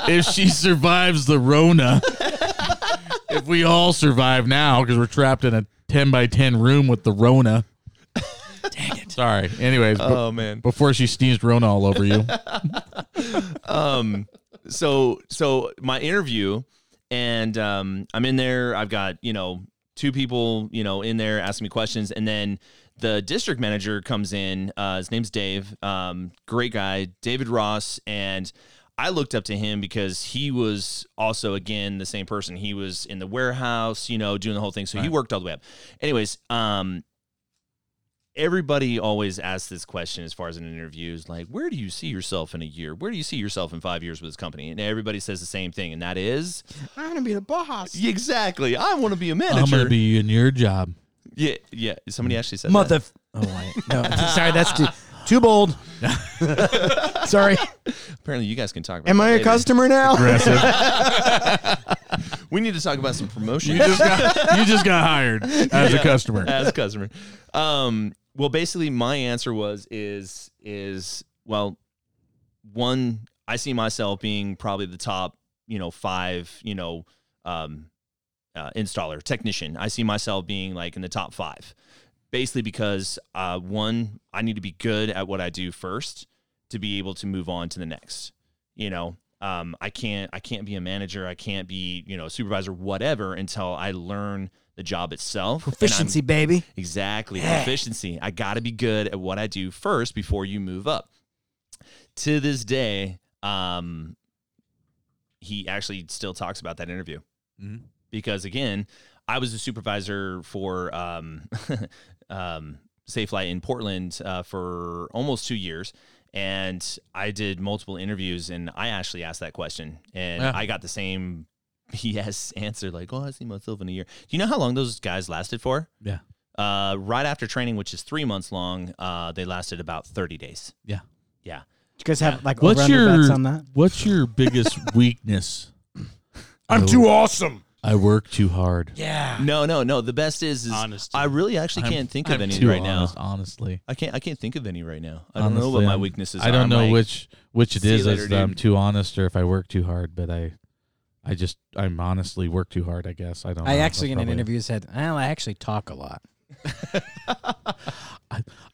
Speaker 2: if she survives the Rona. if we all survive now, because we're trapped in a ten by ten room with the Rona. Dang it! Sorry. Anyways, b-
Speaker 4: Oh man.
Speaker 2: before she sneezed Rona all over you.
Speaker 4: um so so my interview and um i'm in there i've got you know two people you know in there asking me questions and then the district manager comes in uh his name's dave um great guy david ross and I looked up to him because he was also again the same person. He was in the warehouse, you know, doing the whole thing. So he worked all the way up. Anyways, um, everybody always asks this question as far as an interview is like, where do you see yourself in a year? Where do you see yourself in five years with this company? And everybody says the same thing, and that is
Speaker 3: I'm gonna be the boss.
Speaker 4: exactly. I want to be a manager.
Speaker 2: I'm gonna be in your job.
Speaker 4: yeah, yeah. Somebody actually said
Speaker 3: Mother.
Speaker 4: that.
Speaker 3: Oh wait, no. Sorry, that's too too bold. Sorry.
Speaker 4: Apparently, you guys can talk about.
Speaker 3: Am I a
Speaker 4: later.
Speaker 3: customer now? Aggressive.
Speaker 4: We need to talk about some promotion.
Speaker 2: You just got you just got hired as a customer.
Speaker 4: as a customer. Um, well, basically, my answer was is is well, one. I see myself being probably the top, you know, five, you know, um, uh, installer technician. I see myself being like in the top five, basically because uh, one, I need to be good at what I do first to be able to move on to the next. You know, um, I can't I can't be a manager. I can't be you know supervisor, whatever, until I learn the job itself.
Speaker 3: Proficiency, baby.
Speaker 4: Exactly.
Speaker 3: Yeah.
Speaker 4: Proficiency. I got to be good at what I do first before you move up. To this day, um, he actually still talks about that interview
Speaker 2: Mhm.
Speaker 4: because, again, I was a supervisor for um, um, Safelite in Portland uh, for almost two years. And I did multiple interviews, and I actually asked that question, and
Speaker 2: Yeah.
Speaker 4: I got the same BS answer, like, "Oh, I see myself in a year." Do you know how long those guys lasted for?
Speaker 2: Yeah.
Speaker 4: Uh, right after training, which is three months long, uh, they lasted about 30 days.
Speaker 2: Yeah.
Speaker 4: Yeah.
Speaker 3: Do you guys have like
Speaker 2: What's your
Speaker 3: bets on that?
Speaker 2: What's your biggest weakness?
Speaker 3: I'm too awesome.
Speaker 2: I work too hard.
Speaker 3: Yeah.
Speaker 4: No, no, no. The best is, is
Speaker 5: Honesty.
Speaker 4: I really actually
Speaker 2: I'm-
Speaker 4: can't think of
Speaker 2: I'm
Speaker 4: any
Speaker 2: too
Speaker 4: right
Speaker 2: honest,
Speaker 4: now.
Speaker 2: Honestly,
Speaker 4: I can't. I can't think of any right now. I don't know
Speaker 2: Honestly,
Speaker 4: what my
Speaker 2: I'm-
Speaker 4: weaknesses
Speaker 2: I
Speaker 4: are.
Speaker 2: don't
Speaker 4: I'm
Speaker 2: know
Speaker 4: like,
Speaker 2: which which it
Speaker 4: see you
Speaker 2: is.
Speaker 4: later,
Speaker 2: as I'm
Speaker 4: dude.
Speaker 2: too honest, or if I work too hard. But I, I just I'm honestly work too hard. I guess I don't.
Speaker 3: I
Speaker 2: know.
Speaker 3: actually
Speaker 2: That's
Speaker 3: in an
Speaker 2: probably-
Speaker 3: interview said, "Well, I actually talk a lot."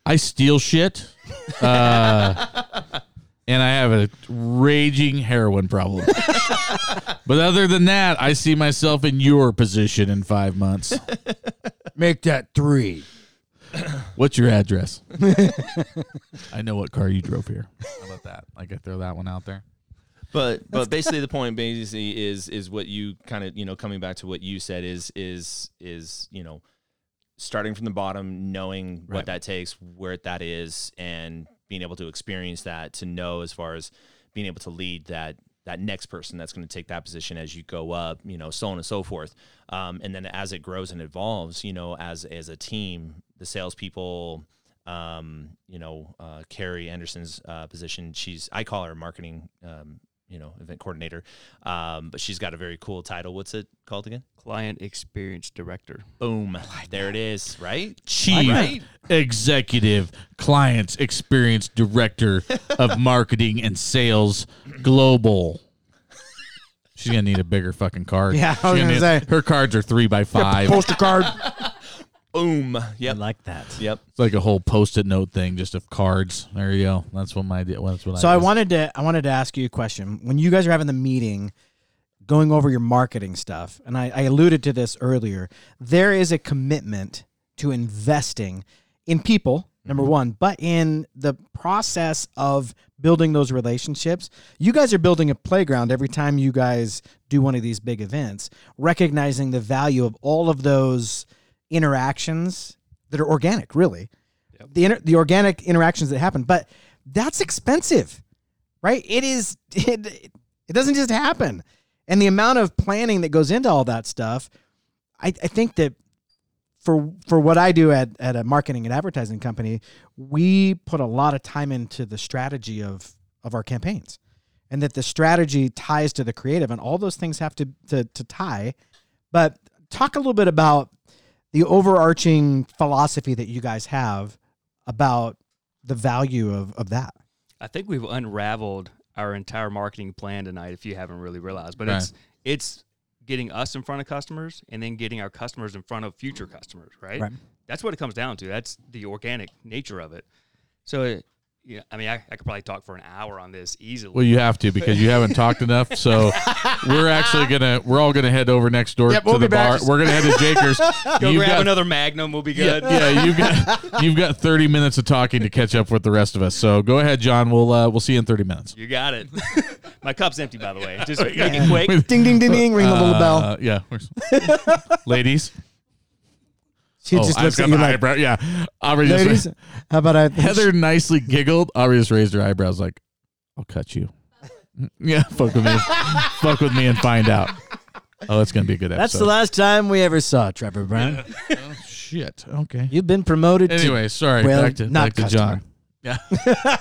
Speaker 2: I steal shit, uh, and I have a raging heroin problem. but other than that, I see myself in your position in five months.
Speaker 3: Make that three.
Speaker 2: What's your address? I know what car you drove here. How about that? I could throw that one out there.
Speaker 4: But but basically the point basically is is what you kind of you know coming back to what you said is is is you know starting from the bottom, knowing
Speaker 2: Right.
Speaker 4: what that takes, where that is, and being able to experience that to know as far as being able to lead that that next person that's going to take that position as you go up, you know, so on and so forth. Um, and then as it grows and evolves, you know, as as a team, the salespeople, um, you know, uh, Carrie Anderson's uh, position, she's I call her marketing, um, you know, event coordinator, um, but she's got a very cool title. What's it called again?
Speaker 5: Client experience director.
Speaker 4: Boom, there it is. Right?
Speaker 2: Chief
Speaker 4: Right?
Speaker 2: Executive Clients Experience Director of Marketing and Sales Global. She's gonna need a bigger fucking card.
Speaker 3: Yeah, I was gonna
Speaker 2: need-
Speaker 3: say.
Speaker 2: her cards are three by five.
Speaker 3: Poster card.
Speaker 4: Boom.
Speaker 3: I like that.
Speaker 4: Yep.
Speaker 2: It's like a whole post-it note thing, just of cards. There you go. That's what my idea. That's what
Speaker 3: So
Speaker 2: I.
Speaker 3: I wanted to I wanted to ask you a question. When you guys are having the meeting, going over your marketing stuff, and I, I alluded to this earlier, there is a commitment to investing in people, number mm-hmm. one, but in the process of building those relationships. You guys are building a playground every time you guys do one of these big events, recognizing the value of all of those interactions that are organic, really. The inter- the organic interactions that happen, but that's expensive right? It is it, it doesn't just happen. And the amount of planning that goes into all that stuff, I, I think that for for what I do at, at a marketing and advertising company, we put a lot of time into the strategy of of our campaigns. And that the strategy ties to the creative and all those things have to to, to tie. But talk a little bit about the overarching philosophy that you guys have about the value of, of that.
Speaker 5: I think we've unraveled our entire marketing plan tonight. If you haven't really realized, but
Speaker 2: Right.
Speaker 5: it's it's getting us in front of customers and then getting our customers in front of future customers, right?
Speaker 3: Right.
Speaker 5: That's what it comes down to. That's the organic nature of it. So, it, yeah, I mean, I, I could probably talk for an hour on this easily.
Speaker 2: Well, you have to because you haven't talked enough. So we're actually gonna we're all gonna head over next door
Speaker 3: Yep,
Speaker 2: to
Speaker 3: we'll
Speaker 2: the
Speaker 3: be back.
Speaker 2: bar. We're gonna head to Jakers.
Speaker 5: Go
Speaker 2: You've
Speaker 5: grab
Speaker 2: got-
Speaker 5: another Magnum. We'll be good.
Speaker 2: Yeah, yeah, you've got you've got 30 minutes of talking to catch up with the rest of us. So go ahead, John. We'll uh, we'll see you in 30 minutes.
Speaker 5: You got it. My cup's empty, by the way. Just make it quick.
Speaker 3: Ding ding ding ding. Ring the little bell.
Speaker 2: Uh, yeah, ladies.
Speaker 3: She
Speaker 2: Oh,
Speaker 3: just looks
Speaker 2: got
Speaker 3: at you like,
Speaker 2: eyebrow. Yeah, Aubrey just
Speaker 3: ladies. How about I?
Speaker 2: Heather nicely giggled. Aubrey just raised her eyebrows like, "I'll cut you." yeah, fuck with me. fuck with me and find out. Oh, it's gonna be a good episode.
Speaker 3: That's the last time we ever saw Trevor Brown.
Speaker 2: Oh, shit. Okay.
Speaker 3: You've been promoted
Speaker 2: Anyway, sorry.
Speaker 3: Well,
Speaker 2: back to
Speaker 3: not
Speaker 2: back to John.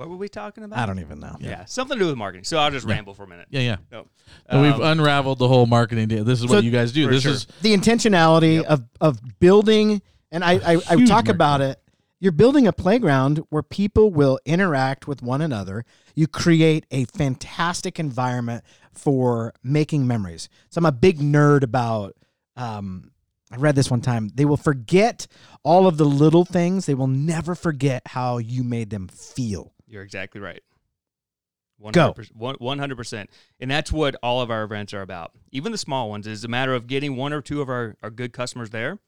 Speaker 5: What were we talking about?
Speaker 3: I don't even know.
Speaker 5: Yeah, something to do with marketing. So I'll just ramble for a minute.
Speaker 2: Yeah, yeah.
Speaker 5: No.
Speaker 2: And we've
Speaker 5: Um,
Speaker 2: unraveled the whole marketing deal. This is what
Speaker 3: So-
Speaker 2: you guys do.
Speaker 5: For
Speaker 2: This
Speaker 5: sure.
Speaker 2: is
Speaker 3: the intentionality of of building and I I, I
Speaker 2: Huge
Speaker 3: talk
Speaker 2: market.
Speaker 3: about it. You're building a playground where people will interact with one another. You create a fantastic environment for making memories. So I'm a big nerd about. Um, I read this one time. They will forget all of the little things. They will never forget how you made them feel.
Speaker 5: You're exactly right.
Speaker 3: Go.
Speaker 5: 100%, one- 100%. And that's what all of our events are about. Even the small ones is a matter of getting one or two of our, our good customers there.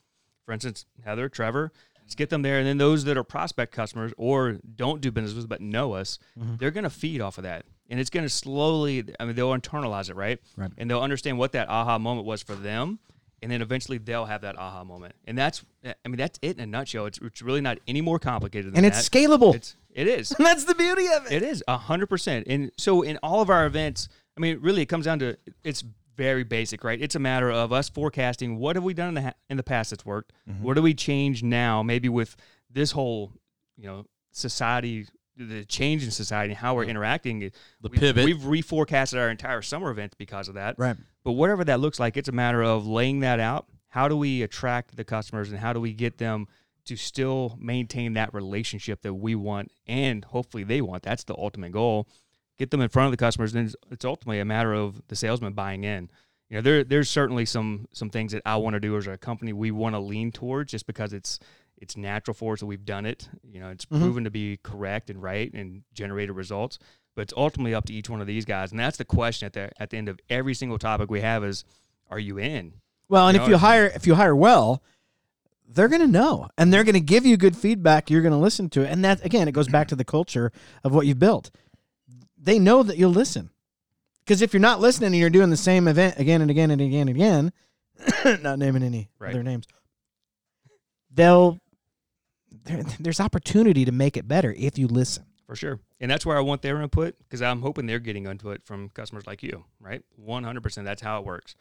Speaker 5: For instance, Heather, Trevor, let's get them there. And then those that are prospect customers or don't do business with us but know us, mm-hmm. they're going to feed off of that. And it's going to slowly, I mean, they'll internalize it, right?
Speaker 3: Right.
Speaker 5: And they'll understand what that aha moment was for them. And then eventually they'll have that aha moment. And that's, I mean, that's it in a nutshell. It's, it's really not any more complicated than that.
Speaker 3: And
Speaker 5: that.
Speaker 3: it's scalable.
Speaker 5: It's, it is.
Speaker 3: That's the beauty of it.
Speaker 5: It is a hundred percent. And so in all of our events, I mean, really, it comes down to it's very basic, right? It's a matter of us forecasting what have we done in the ha- in the past that's worked.
Speaker 2: Mm-hmm.
Speaker 5: What do we change now? Maybe with this whole, you know, society, the change in society, and how we're interacting.
Speaker 2: The
Speaker 5: we've,
Speaker 2: pivot.
Speaker 5: We've reforecasted our entire summer event because of that.
Speaker 3: Right.
Speaker 5: But whatever that looks like, it's a matter of laying that out. How do we attract the customers and how do we get them to still maintain that relationship that we want and hopefully they want? That's the ultimate goal. Get them in front of the customers, and it's, it's ultimately a matter of the salesman buying in. You know, there there's certainly some some things that I want to do as a company we want to lean towards just because it's it's natural for us that we've done it. You know, it's mm-hmm. proven to be correct and right and generated results. But it's ultimately up to each one of these guys, and that's the question at the at the end of every single topic we have is, are you in?
Speaker 3: Well, and
Speaker 5: You
Speaker 3: if you hire if you hire well, they're going to know and they're going to give you good feedback. You're going to listen to it, and that again, it goes back to the culture of what you've built. They know that you'll listen because if you're not listening and you're doing the same event again and again and again and again, not naming any
Speaker 5: Right.
Speaker 3: other names, they'll there, there's opportunity to make it better if you listen.
Speaker 5: For sure. And that's where I want their input because I'm hoping they're getting input from customers like you, right? 100%. That's how it works.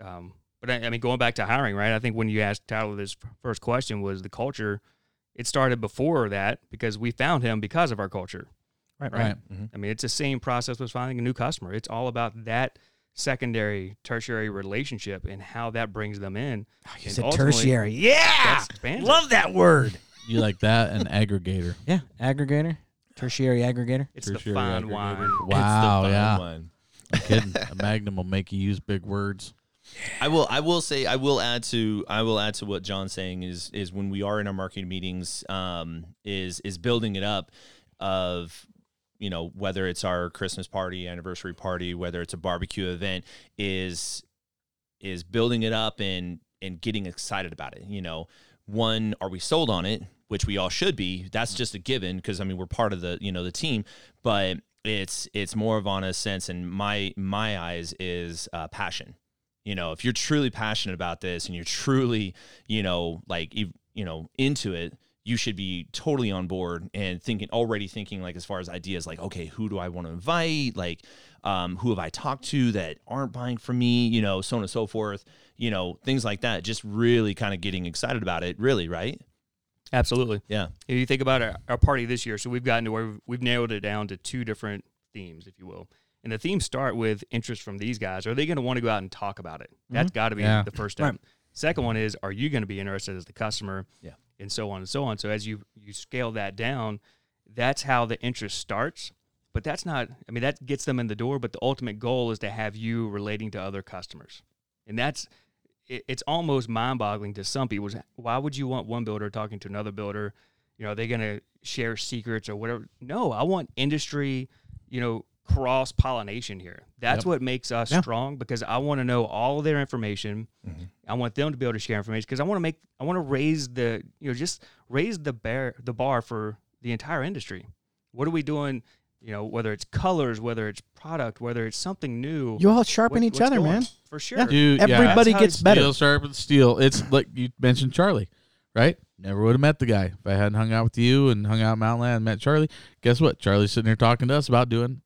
Speaker 5: Um, but I, I mean, going back to hiring, right? I think when you asked Tyler this first question was the culture. It started before that because we found him because of our culture.
Speaker 3: Right.
Speaker 2: right.
Speaker 5: I mean, it's the same process with finding a new customer. It's all about that secondary, tertiary relationship and how that brings them in.
Speaker 3: Oh, You
Speaker 5: And
Speaker 3: said tertiary. Yeah. Love that word.
Speaker 2: You like that? An aggregator.
Speaker 3: Yeah. Aggregator. Tertiary aggregator.
Speaker 5: It's
Speaker 2: Tertiary
Speaker 5: the fine
Speaker 2: aggregator.
Speaker 5: wine.
Speaker 2: Wow.
Speaker 4: It's the fun
Speaker 2: yeah.
Speaker 4: one.
Speaker 2: I'm kidding. A Magnum will make you use big words.
Speaker 4: I will. I will say. I will add to. I will add to what John's saying is is when we are in our marketing meetings, um, is is building it up, of, you know, whether it's our Christmas party, anniversary party, whether it's a barbecue event, is is building it up and and getting excited about it. You know, one, are we sold on it? Which we all should be. That's just a given because I mean we're part of the you know the team, but it's it's more of on a sense in my my eyes is uh, passion. You know if you're truly passionate about this and you're truly you know like you, you know into it you should be totally on board and thinking already thinking like as far as ideas like okay who do i want to invite? Like um, who have i talked to that aren't buying from me? You know so on and so forth. You know things like that. Just really kind of getting excited about it really right
Speaker 5: Absolutely.
Speaker 4: yeah
Speaker 5: If you think about our, our party this year, so we've gotten to where we've, we've narrowed it down to two different themes, if you will. And the themes start with interest from these guys. Are they going to want to go out and talk about it? Mm-hmm. That's got to be
Speaker 2: Yeah.
Speaker 5: the first step.
Speaker 3: Right.
Speaker 5: Second one is, are you going to be interested as the customer?
Speaker 4: Yeah.
Speaker 5: And so on and so on. So as you you scale that down, that's how the interest starts. but that's not. I mean, that gets them in the door. But the ultimate goal is to have you relating to other customers, and that's. It, it's almost mind-boggling to some people. Why would you want one builder talking to another builder? You know, are they going to share secrets or whatever? No, I want industry. You know, cross pollination here. That's
Speaker 2: Yep.
Speaker 5: what makes us
Speaker 3: Yeah.
Speaker 5: strong because I want to know all of their information. Mm-hmm. I want them to be able to share information because I want to make I want to raise the you know just raise the bar the bar for the entire industry. What are we doing? You know, whether it's colors, whether it's product, whether it's something new.
Speaker 3: You all sharpen
Speaker 5: what-
Speaker 3: each other,
Speaker 5: going-
Speaker 3: man.
Speaker 5: For sure.
Speaker 3: Yeah.
Speaker 2: Dude.
Speaker 3: Everybody
Speaker 5: That's how
Speaker 3: gets
Speaker 5: it's
Speaker 3: better.
Speaker 2: Steel sharpens steel. It's like you mentioned Charlie, right? Never would have met the guy if I hadn't hung out with you and hung out in Mountain Land and met Charlie. Guess what? Charlie's sitting there talking to us about doing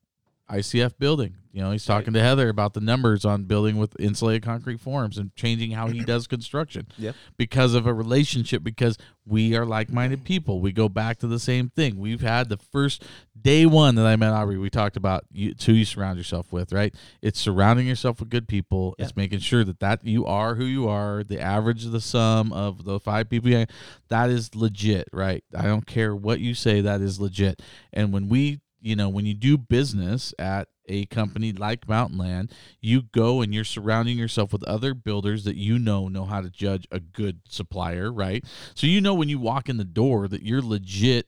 Speaker 2: ICF building. You know, he's talking to Heather about the numbers on building with insulated concrete forms and changing how he does construction.
Speaker 4: Yep.
Speaker 2: Because of a relationship, because we are like minded people. We go back to the same thing. We've had the first day one that I met Aubrey, we talked about you, who you surround yourself with, right? It's surrounding yourself with good people. It's making sure that that you are who you are, the average of the sum of the five people. You, that is legit, right? I don't care what you say, that is legit. And when we, you know, when you do business at a company like Mountain Land, you go and you're surrounding yourself with other builders that you know know how to judge a good supplier, right? So you know when you walk in the door that you're legit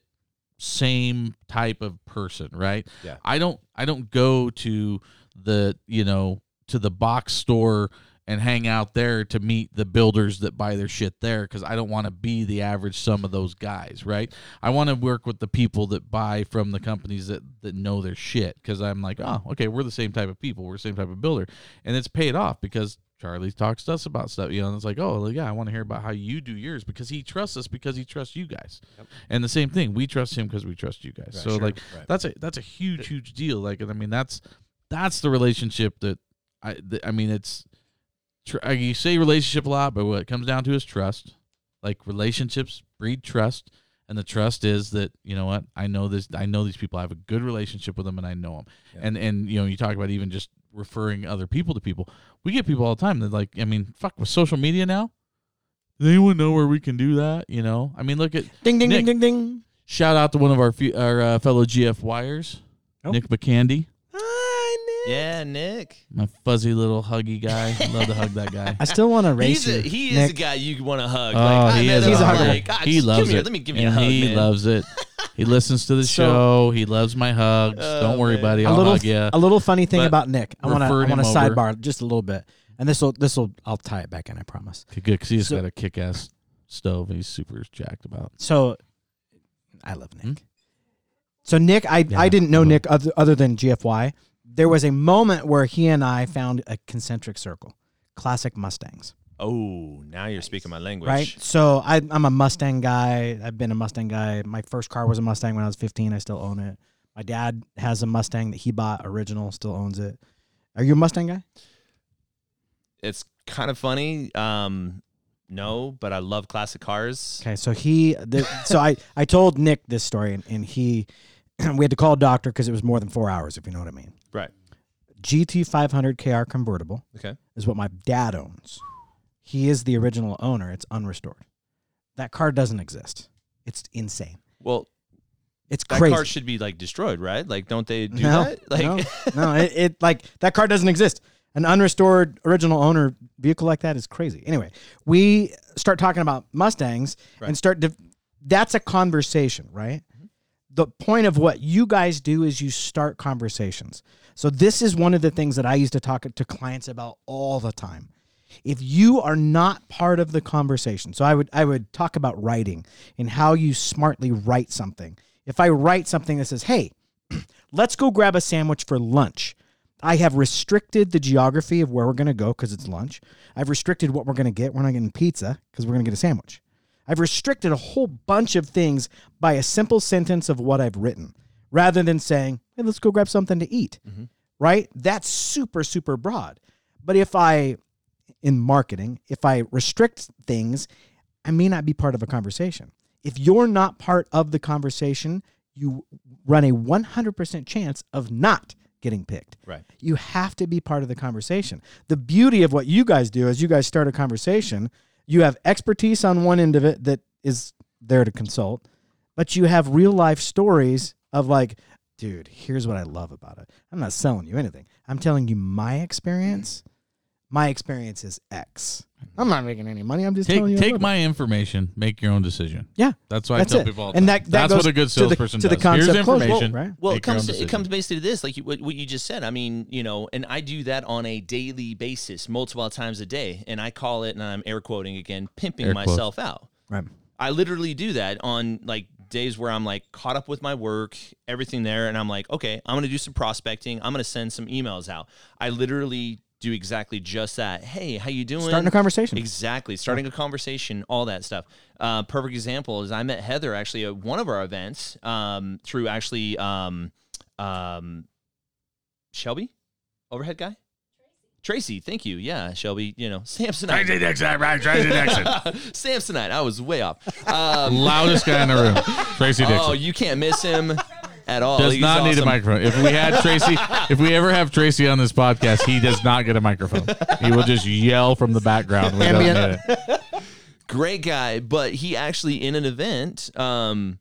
Speaker 2: same type of person, right?
Speaker 6: Yeah.
Speaker 2: I don't I don't go to the, you know, to the box store and hang out there to meet the builders that buy their shit there because I don't want to be the average sum of those guys, right? I want to work with the people that buy from the companies that, that know their shit because I'm like, oh, okay, we're the same type of people, we're the same type of builder, and it's paid off because Charlie talks to us about stuff, you know, and it's like, oh, well, yeah, I want to hear about how you do yours because he trusts us because he trusts you guys, and the same thing, we trust him because we trust you guys. so
Speaker 6: sure,
Speaker 2: like,
Speaker 6: right.
Speaker 2: that's a that's a huge huge deal. Like, I mean, that's that's the relationship that I th- I mean, it's tr- uh, you say relationship a lot, but what it comes down to is trust. Like relationships breed trust, and the trust is that you know what I know this. I know these people. I have a good relationship with them, and I know them. And and you know you talk about even just referring other people to people. We get people all the time that like. I mean, fuck with social media now. Does anyone know where we can do that? You know, I mean, look at
Speaker 3: Ding ding
Speaker 2: Nick.
Speaker 3: ding ding ding.
Speaker 2: shout out to one of our fe- our uh, fellow GF wires,
Speaker 3: Oh.
Speaker 2: Nick McCandy,
Speaker 3: Hi, Nick.
Speaker 4: Yeah, Nick.
Speaker 2: my fuzzy little huggy guy. Love to hug that guy.
Speaker 3: I still want to race
Speaker 4: He's a,
Speaker 3: you.
Speaker 4: he is
Speaker 3: Nick.
Speaker 4: a guy you want to hug.
Speaker 2: Oh,
Speaker 4: like, I
Speaker 2: he
Speaker 4: met
Speaker 2: is.
Speaker 4: him,
Speaker 3: He's a
Speaker 4: I'm
Speaker 3: hugger.
Speaker 4: like, "God,
Speaker 2: he
Speaker 4: just
Speaker 2: loves
Speaker 4: come here,
Speaker 2: it.
Speaker 4: Let me give you a
Speaker 2: and
Speaker 4: hug,
Speaker 2: he
Speaker 4: man.
Speaker 2: loves it. He listens to the
Speaker 3: So-
Speaker 2: show. He loves my hugs.
Speaker 4: Oh,
Speaker 2: Don't worry,
Speaker 4: man.
Speaker 2: buddy.
Speaker 3: a
Speaker 2: I'll
Speaker 3: little
Speaker 2: hug you.
Speaker 3: a little funny thing
Speaker 2: But
Speaker 3: about Nick. I want to I
Speaker 2: referring
Speaker 3: want to
Speaker 2: him over.
Speaker 3: sidebar just a little bit, and this will this will I'll tie it back in. I promise.
Speaker 2: Okay, good because he's
Speaker 3: So-
Speaker 2: got a kick-ass stove. He's super jacked about.
Speaker 3: So, I love Nick.
Speaker 2: Hmm?
Speaker 3: So Nick, I
Speaker 2: Yeah,
Speaker 3: I didn't know
Speaker 2: I
Speaker 3: Nick other, other than GFY. There was a moment where he and I found a concentric circle, classic Mustangs.
Speaker 6: Oh, now you're speaking my language.
Speaker 3: Right. So I, I'm a Mustang guy. I've been a Mustang guy. My first car was a Mustang when I was 15. I still own it. My dad has a Mustang that he bought original, still owns it. Are you a Mustang guy?
Speaker 6: It's kind of funny. Um, no, but I love classic cars.
Speaker 3: Okay, so he, the, so I, I told Nick this story, and, and he, we had to call a doctor because it was more than four hours, if you know what I mean.
Speaker 6: Right.
Speaker 3: GT 500 KR convertible
Speaker 6: Okay.
Speaker 3: is what my dad owns. He is the original owner. It's unrestored. That car doesn't exist. It's insane.
Speaker 6: Well,
Speaker 3: It's crazy.
Speaker 6: that
Speaker 3: crazy.
Speaker 6: car should be like destroyed, right? Like, don't they do
Speaker 3: no,
Speaker 6: that? Like,
Speaker 3: no, no, it, it like that car doesn't exist. An unrestored original owner vehicle like that is crazy. Anyway, we start talking about Mustangs and start. Div- that's a conversation, right? The point of what you guys do is you start conversations. So this is one of the things that I used to talk to clients about all the time. If you are not part of the conversation, so I would I would talk about writing and how you smartly write something. If I write something that says, "Hey, let's go grab a sandwich for lunch. I have restricted the geography of where we're going to go because it's lunch. I've restricted what we're going to get. We're not getting pizza because we're going to get a sandwich. I've restricted a whole bunch of things by a simple sentence of what I've written rather than saying, hey, let's go grab something to eat. Mm-hmm. Right? That's super, super broad. But if I, in marketing, if I restrict things, I may not be part of a conversation. If you're not part of the conversation, you run a 100% chance of not getting picked.
Speaker 6: Right.
Speaker 3: You have to be part of the conversation. The beauty of what you guys do is you guys start a conversation, you have expertise on one end of it that is there to consult, but you have real life stories of like dude, here's what I love about it. I'm not selling you anything. I'm telling you my experience. My experience is X. Mm-hmm. I'm not making any money. I'm just telling you.
Speaker 2: Take
Speaker 3: I
Speaker 2: take
Speaker 3: love it.
Speaker 2: my information, make your own decision.
Speaker 3: yeah.
Speaker 2: That's what
Speaker 3: That's
Speaker 2: I tell
Speaker 3: it.
Speaker 2: people all the
Speaker 3: And
Speaker 2: time.
Speaker 3: that- that
Speaker 2: That's
Speaker 3: goes
Speaker 2: what a good
Speaker 3: to the-
Speaker 2: salesperson
Speaker 3: to the
Speaker 2: does.
Speaker 3: concept
Speaker 2: Here's
Speaker 3: close, well,
Speaker 2: information.
Speaker 3: right?
Speaker 4: Well, it
Speaker 2: your own
Speaker 4: comes it comes basically to this, like you, what, what you just said. I mean, you know, and I do that on a daily basis, multiple times a day, and I call it, and I'm air quoting again, pimping
Speaker 2: Air quotes.
Speaker 4: myself out.
Speaker 3: Right.
Speaker 4: I literally do that on like days where I'm like caught up with my work, everything there, and I'm like, okay, I'm gonna do some prospecting. I'm gonna send some emails out. I literally do exactly just that. Hey, how you doing?
Speaker 3: Starting a conversation.
Speaker 4: Exactly. Starting a conversation, all that stuff. Uh, perfect example is I met Heather actually at one of our events um, through actually um, um, Shelby, overhead guy. Tracy, thank you. Yeah, Shelby, you know, Samsonite. Tracy Dixon. Samsonite. I was way off. Um,
Speaker 2: Loudest guy in the room, Tracy Dixon.
Speaker 4: oh, you can't miss him at all.
Speaker 2: does
Speaker 4: He's
Speaker 2: not need a microphone. If we had Tracy, if we ever have Tracy on this podcast, he does not get a microphone. He will just yell from the background. We don't
Speaker 3: Ambient.
Speaker 2: need it.
Speaker 4: great guy, but he actually in an event um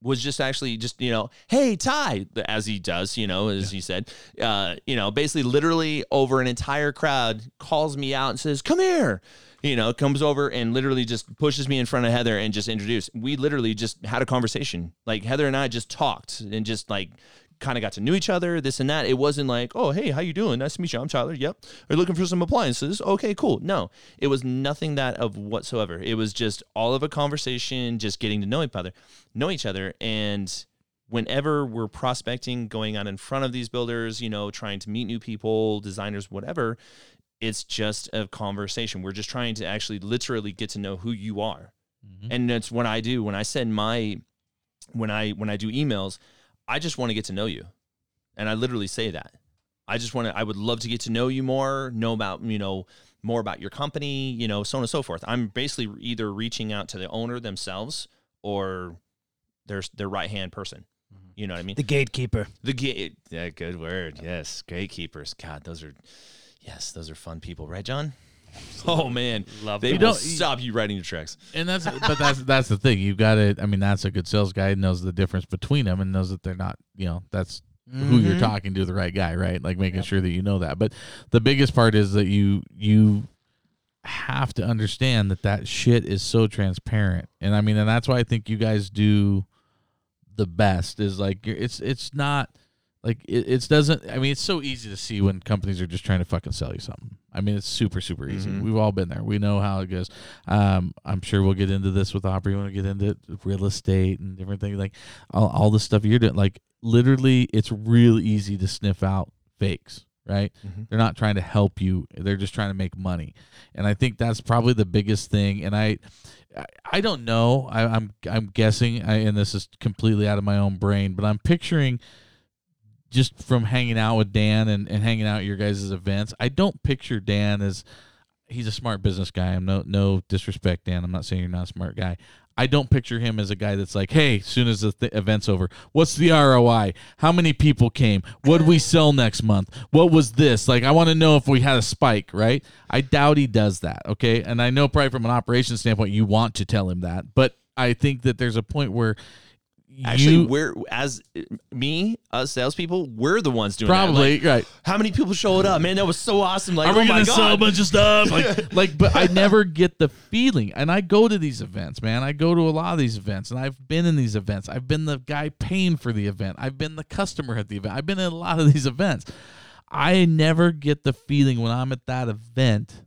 Speaker 4: was just actually just you know hey ty as he does you know as he said uh you know basically literally over an entire crowd calls me out and says come here you know comes over and literally just pushes me in front of heather and just introduced we literally just had a conversation like heather and i just talked and just like kind of got to know each other, this and that. It wasn't like, oh, hey, how you doing? Nice to meet you. I'm Tyler. Yep. Are you looking for some appliances? Okay, cool. No, it was nothing that of whatsoever. It was just all of a conversation, just getting to know each other, know each other, and whenever we're prospecting, going on in front of these builders, you know, trying to meet new people, designers, whatever, it's just a conversation. We're just trying to actually literally get to know who you are. Mm-hmm. And that's what I do when I send my when I when I do emails, I just want to get to know you. And I literally say that. I just want to I would love to get to know you more, know about, you know, more about your company, you know, so on and so forth. I'm basically either reaching out to the owner themselves or their their right-hand person. Mm-hmm. You know what I mean?
Speaker 3: The gatekeeper.
Speaker 4: The gate. Yeah, good word. Yes, gatekeepers. God, those are, yes, those are fun people, right, John? Oh man,
Speaker 5: Love
Speaker 4: they
Speaker 5: them.
Speaker 2: don't-
Speaker 4: stop you writing your checks.
Speaker 2: And that's but that's that's the thing. You've got to. I mean, that's a good sales guy. Knows the difference between them and knows that they're not. You know, that's who you're
Speaker 3: Mhm.
Speaker 2: talking to, the right guy, right? Like making sure that you know that. But the biggest part is that you you have to understand that that shit is so transparent. And I mean, and that's why I think you guys do the best. Is like you're, it's it's not like it, it doesn't. I mean, it's so easy to see when companies are just trying to fucking sell you something. I mean, it's super super easy.
Speaker 4: Mhm.
Speaker 2: We've all been there. We know how it goes. Um, I'm sure we'll get into this with Aubrey when we get into real estate and different things like all, all the stuff you're doing. Like literally, it's real easy to sniff out fakes. Right?
Speaker 4: Mhm.
Speaker 2: They're not trying to help you. They're just trying to make money. And I think that's probably the biggest thing. And I, I- I don't know. I, I'm I'm guessing, I, and this is completely out of my own brain, but I'm picturing just from hanging out with Dan and, and hanging out at your guys' events. I don't picture Dan as he's a smart business guy. I'm no no disrespect, Dan. I'm not saying you're not a smart guy. I don't picture him as a guy that's like, hey, as soon as the th- event's over, what's the ROI? How many people came? What we sell next month? What was this? Like, I want to know if we had a spike, right? I doubt he does that, okay? And I know probably from an operations standpoint, you want to tell him that, but I think that there's a point where
Speaker 4: Actually,
Speaker 2: you
Speaker 4: we're as me, us salespeople, we're the ones doing
Speaker 2: probably
Speaker 4: that. Like,
Speaker 2: right.
Speaker 4: how many people showed up? Man, that was so awesome. Like,
Speaker 2: Are we
Speaker 4: oh
Speaker 2: gonna sell a bunch of stuff? Like, like, but I never get the feeling. And I go to these events, man. I go to a lot of these events, and I've been in these events. I've been the guy paying for the event. I've been the customer at the event. I've been in a lot of these events. I never get the feeling when I'm at that event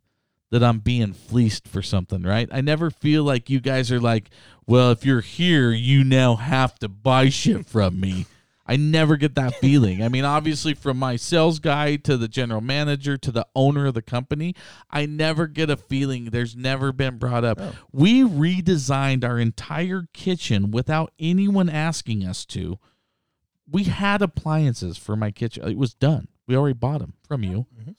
Speaker 2: that I'm being fleeced for something, right? I never feel like you guys are like, well, if you're here, you now have to buy shit from me. I never get that feeling. I mean, obviously, from my sales guy to the general manager to the owner of the company, I never get a feeling. There's never been brought up. We redesigned our entire kitchen without anyone asking us to. We had appliances for my kitchen. It was done. We already bought them from you. Mm-hmm.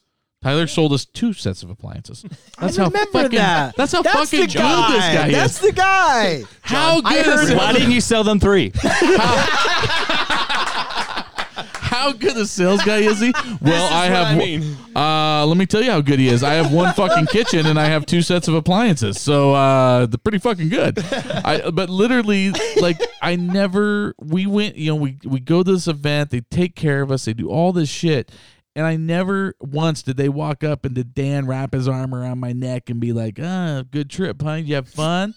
Speaker 2: Tyler sold us two sets of appliances. That's
Speaker 3: I
Speaker 2: how
Speaker 3: remember
Speaker 2: fucking.
Speaker 3: that.
Speaker 2: That's how
Speaker 3: That's
Speaker 2: fucking
Speaker 3: the
Speaker 2: good this guy is.
Speaker 3: That's
Speaker 2: is.
Speaker 3: the guy.
Speaker 2: how
Speaker 3: I
Speaker 2: good
Speaker 3: heard
Speaker 2: is
Speaker 3: it.
Speaker 5: Why didn't you sell them three?
Speaker 2: how how good a sales guy is he? Well, I have.
Speaker 6: I mean.
Speaker 2: Uh, let me tell you how good he is. I have one fucking kitchen and I have two sets of appliances, so uh, they're pretty fucking good. I, but literally, like, I never. We went, you know, we we go to this event. They take care of us. They do all this shit, and I never once did they walk up and did Dan wrap his arm around my neck and be like, "Ah, good trip, huh? You have fun."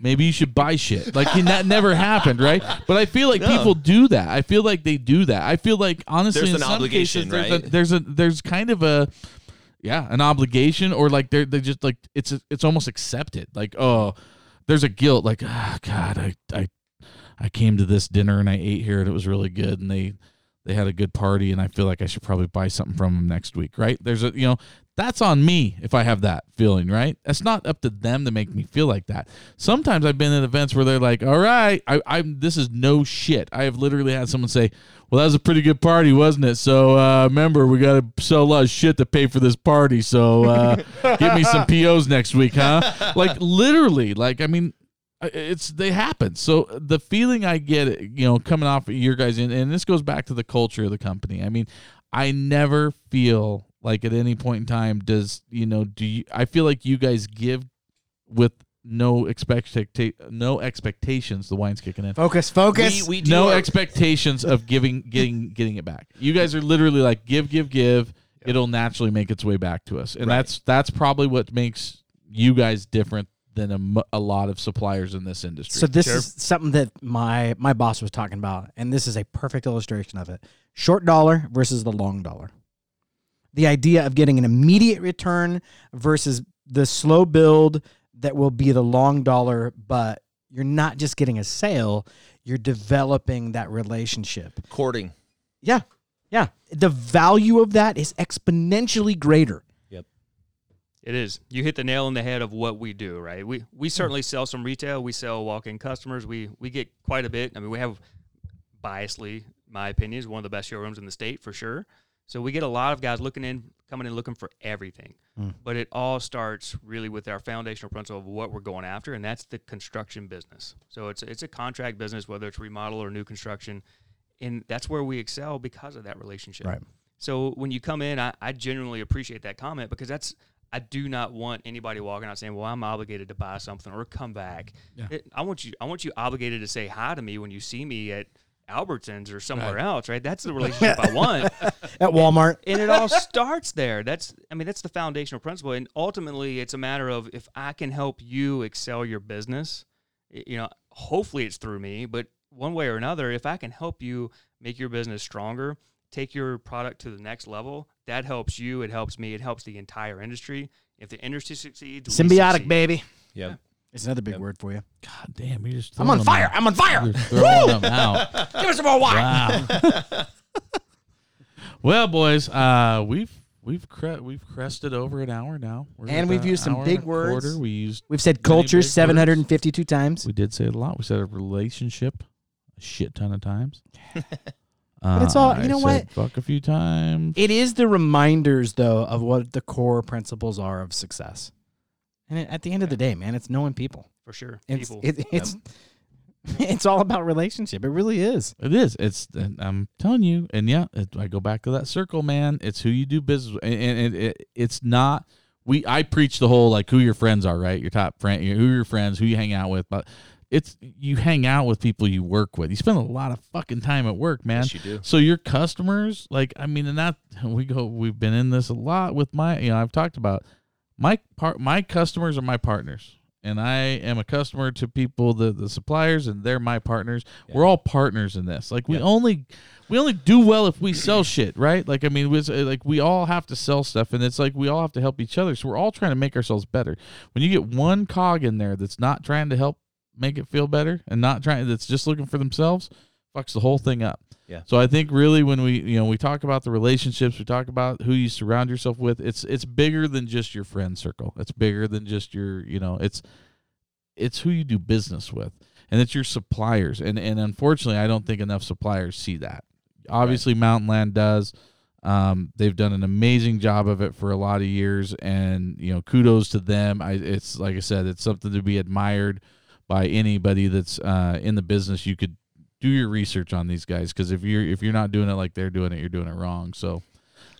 Speaker 2: Maybe you should buy shit. Like and that never happened, right? But I feel like
Speaker 6: No.
Speaker 2: people do that. I feel like they do that. I feel like honestly,
Speaker 6: There's
Speaker 2: in
Speaker 6: an
Speaker 2: some
Speaker 6: obligation,
Speaker 2: cases, there's,
Speaker 6: right?
Speaker 2: a, there's a there's kind of a yeah an obligation or like they're they just like it's it's almost accepted. Like oh, there's a guilt. Like ah God, I I I came to this dinner and I ate here and it was really good and they they had a good party and I feel like I should probably buy something from them next week, right? There's a you know that's on me if I have that feeling, right? That's not up to them to make me feel like that. Sometimes I've been at events where they're like, "All right, I, I'm this is no shit." I have literally had someone say, "Well, that was a pretty good party, wasn't it?" So uh, remember, we got to sell a lot of shit to pay for this party. So uh, give me some POs next week, huh? Like literally, like I mean, it's they happen. So the feeling I get, you know, coming off of your guys, and, and this goes back to the culture of the company. I mean, I never feel like at any point in time does you know do you? I feel like you guys give with no expect no expectations. The wine's kicking in.
Speaker 3: Focus, focus.
Speaker 6: We, we do
Speaker 2: No
Speaker 6: our-
Speaker 2: expectations of giving getting getting it back. You guys are literally like give give give. It'll naturally make its way back to us, and
Speaker 6: Right.
Speaker 2: that's that's probably what makes you guys different than a, a lot of suppliers in this industry.
Speaker 3: So this
Speaker 5: Sure.
Speaker 3: is something that my my boss was talking about, and this is a perfect illustration of it. Short dollar versus the long dollar. The idea of getting an immediate return versus the slow build that will be the long dollar, but you're not just getting a sale, you're developing that relationship.
Speaker 6: courting.
Speaker 3: Yeah. Yeah. The value of that is exponentially greater.
Speaker 5: It is. You hit the nail on the head of what we do, right? We we certainly sell some retail. We sell walk-in customers. We we get quite a bit. I mean, we have biasly, my opinion, is one of the best showrooms in the state for sure. So we get a lot of guys looking in, coming in looking for everything.
Speaker 3: Mm.
Speaker 5: But it all starts really with our foundational principle of what we're going after, and that's the construction business. So it's it's a contract business, whether it's remodel or new construction, and that's where we excel because of that relationship.
Speaker 3: Right.
Speaker 5: So when you come in, I, I genuinely appreciate that comment because that's I do not want anybody walking out saying, "Well, I'm obligated to buy something or come back."
Speaker 2: Yeah.
Speaker 5: It- I want you I want you obligated to say hi to me when you see me at Albertsons or somewhere else, right? That's the relationship I want.
Speaker 3: At Walmart.
Speaker 5: And it all starts there. That's I mean, that's the foundational principle. And ultimately it's a matter of if I can help you excel your business, you know, hopefully it's through me, but one way or another, if I can help you make your business stronger, take your product to the next level, that helps you, it helps me, it helps the entire industry. If the industry succeeds,
Speaker 3: Symbiotic,
Speaker 5: succeed.
Speaker 3: baby.
Speaker 6: Yep.
Speaker 3: It's another big
Speaker 6: Yep.
Speaker 3: word for you.
Speaker 2: God damn, you just
Speaker 3: I'm on fire.
Speaker 2: them
Speaker 3: I'm on fire.
Speaker 2: out. You're throwing them out.
Speaker 3: Give us some more wine.
Speaker 2: Wow. well, boys, uh, we've we've cre- we've crested over an hour now, We're
Speaker 3: And we've used some big words.
Speaker 2: quarter. We used
Speaker 3: We've said
Speaker 2: Many
Speaker 3: culture
Speaker 2: big words.
Speaker 3: 752 times.
Speaker 2: we did say it a lot. We said a relationship a shit ton of times.
Speaker 3: But it's uh, all- you
Speaker 2: I
Speaker 3: know
Speaker 2: said
Speaker 3: what?
Speaker 2: Fuck a few times.
Speaker 3: It is the reminders, though, of what the core principles are of success. And it, at the end of the day, man, it's knowing people.
Speaker 5: For sure.
Speaker 3: It's
Speaker 5: People.
Speaker 3: it, it's it's all about relationship. It really is.
Speaker 2: It is. It's. and I'm telling you. And yeah, it, I go back to that circle, man. It's who you do business, with. and, and it, it, it's not. We I preach the whole like who your friends are, right? Your top friend, who your friends, who you hang out with, but it's you hang out with people you work with. You spend a lot of fucking time at work, man.
Speaker 6: Yes, you do.
Speaker 2: So your customers, like I mean, and that we go, we've been in this a lot with my, you know, I've talked about my part, my customers are my partners, and I am a customer to people, the the suppliers, and they're my partners. We're all partners in this. Like we
Speaker 6: Yeah.
Speaker 2: only, we only do well if we sell shit, right? Like I mean, was, uh, like we all have to sell stuff, and it's like we all have to help each other. So we're all trying to make ourselves better. When you get one cog in there that's not trying to help make it feel better, and not trying, that's just looking for themselves, fucks the whole thing up.
Speaker 6: Yeah.
Speaker 2: So I think really when we you know we talk about the relationships, we talk about who you surround yourself with. It's it's bigger than just your friend circle. It's bigger than just your you know it's it's who you do business with, and it's your suppliers. And and unfortunately, I don't think enough suppliers see that. Obviously, Mountain Land does. Um, they've done an amazing job of it for a lot of years, and you know, kudos to them. I, it's like I said, it's something to be admired by anybody that's uh, in the business. You could do your research on these guys because if you're if you're not doing it like they're doing it, you're doing it wrong. So.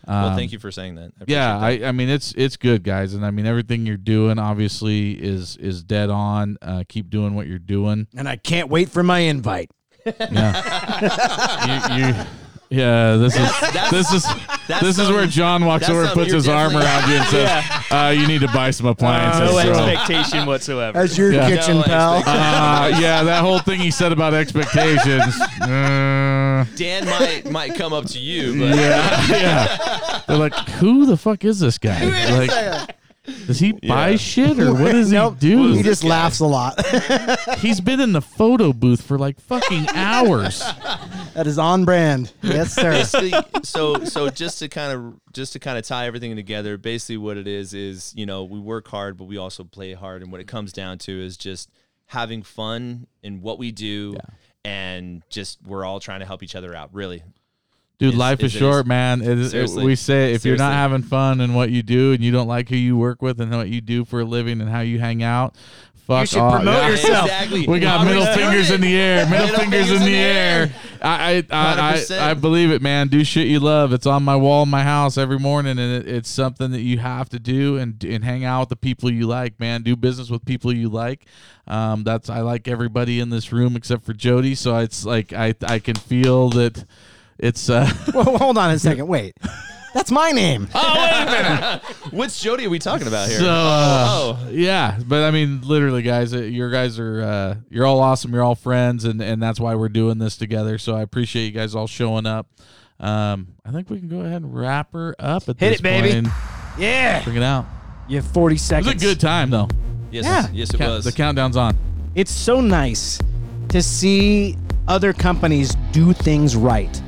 Speaker 6: well,
Speaker 2: um,
Speaker 6: thank you for saying that. I
Speaker 2: yeah
Speaker 6: that.
Speaker 2: I, I mean it's it's good guys and i mean everything you're doing obviously is is dead on uh keep doing what you're doing
Speaker 3: And I can't wait for my invite.
Speaker 2: yeah you, you yeah this is this is this is where john walks
Speaker 6: that's
Speaker 2: over and
Speaker 6: something
Speaker 2: puts
Speaker 6: you're
Speaker 2: his arm
Speaker 6: definitely-
Speaker 2: around you and says uh you need to buy some appliances
Speaker 5: no
Speaker 2: bro."
Speaker 5: expectation whatsoever.
Speaker 3: As your
Speaker 2: Yeah.
Speaker 3: kitchen
Speaker 6: No
Speaker 3: pal.
Speaker 2: uh, yeah that whole thing he said about expectations uh,
Speaker 6: Dan might might come up to you, but
Speaker 2: yeah yeah they're like who the fuck is this guy like does he buy
Speaker 6: Yeah.
Speaker 2: shit or what does
Speaker 3: Nope.
Speaker 2: he do
Speaker 3: He just laughs a lot.
Speaker 2: He's been in the photo booth for like fucking hours.
Speaker 3: that is on brand. Yes, sir.
Speaker 6: basically so so just to kind of just to kind of tie everything together basically what it is is you know we work hard but we also play hard and what it comes down to is just having fun in what we do and just we're all trying to help each other out really
Speaker 2: Dude,
Speaker 6: Is-
Speaker 2: life is
Speaker 6: is
Speaker 2: short, man. It is, it-
Speaker 6: Seriously.
Speaker 2: we say if you're not having fun in what you do and you don't like who you work with and what you do for a living and how you hang out, fuck
Speaker 3: should
Speaker 2: off.
Speaker 3: promote
Speaker 2: Yeah.
Speaker 3: yourself.
Speaker 6: exactly
Speaker 2: We got middle fingers in the air. Middle,
Speaker 6: Middle
Speaker 2: fingers, in the air. I I, I, I I believe it, man. Do shit you love. It's on my wall in my house every morning, and it, it's something that you have to do and and hang out with the people you like, man. Do business with people you like. Um, that's I like everybody in this room except for Jodi, so it's like I I can feel that it's uh
Speaker 3: well, hold on a second. Wait. That's my name. Oh wait a minute!
Speaker 6: which jodi are we talking about here
Speaker 2: So uh,
Speaker 6: oh
Speaker 2: yeah, but I mean, literally, guys, uh, your guys are uh, you're all awesome. You're all friends, and and that's why we're doing this together. So I appreciate you guys all showing up. Um, I think we can go ahead and wrap her up at
Speaker 3: Hit
Speaker 2: this
Speaker 3: it, baby.
Speaker 2: point.
Speaker 3: Yeah.
Speaker 2: Bring it out.
Speaker 3: You have 40
Speaker 2: It
Speaker 3: seconds.
Speaker 2: was a good time though.
Speaker 6: yes
Speaker 3: Yeah.
Speaker 6: yes it
Speaker 2: Count-
Speaker 6: was
Speaker 2: The countdown's on.
Speaker 3: It's so nice to see other companies do things right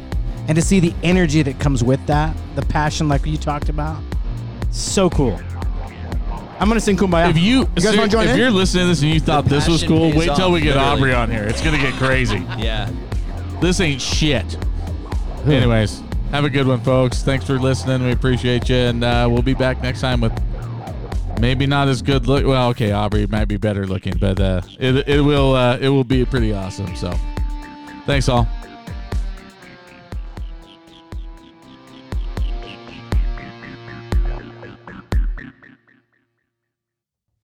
Speaker 3: and to see the energy that comes with that, the passion like you talked about. So cool. I'm going to sing Kumbaya.
Speaker 2: If you,
Speaker 3: you guys want to join
Speaker 2: if
Speaker 3: in?
Speaker 2: you're listening to this and you thought this was cool, wait till
Speaker 6: off,
Speaker 2: we get
Speaker 6: literally.
Speaker 2: Aubrey on here. It's gonna get crazy.
Speaker 6: yeah
Speaker 2: This ain't shit. Anyways, have a good one, folks. Thanks for listening. We appreciate you, and uh, we'll be back next time with maybe not as good look. Well, okay, Aubrey might be better looking, but uh, it it will uh, it will be pretty awesome. So, thanks all.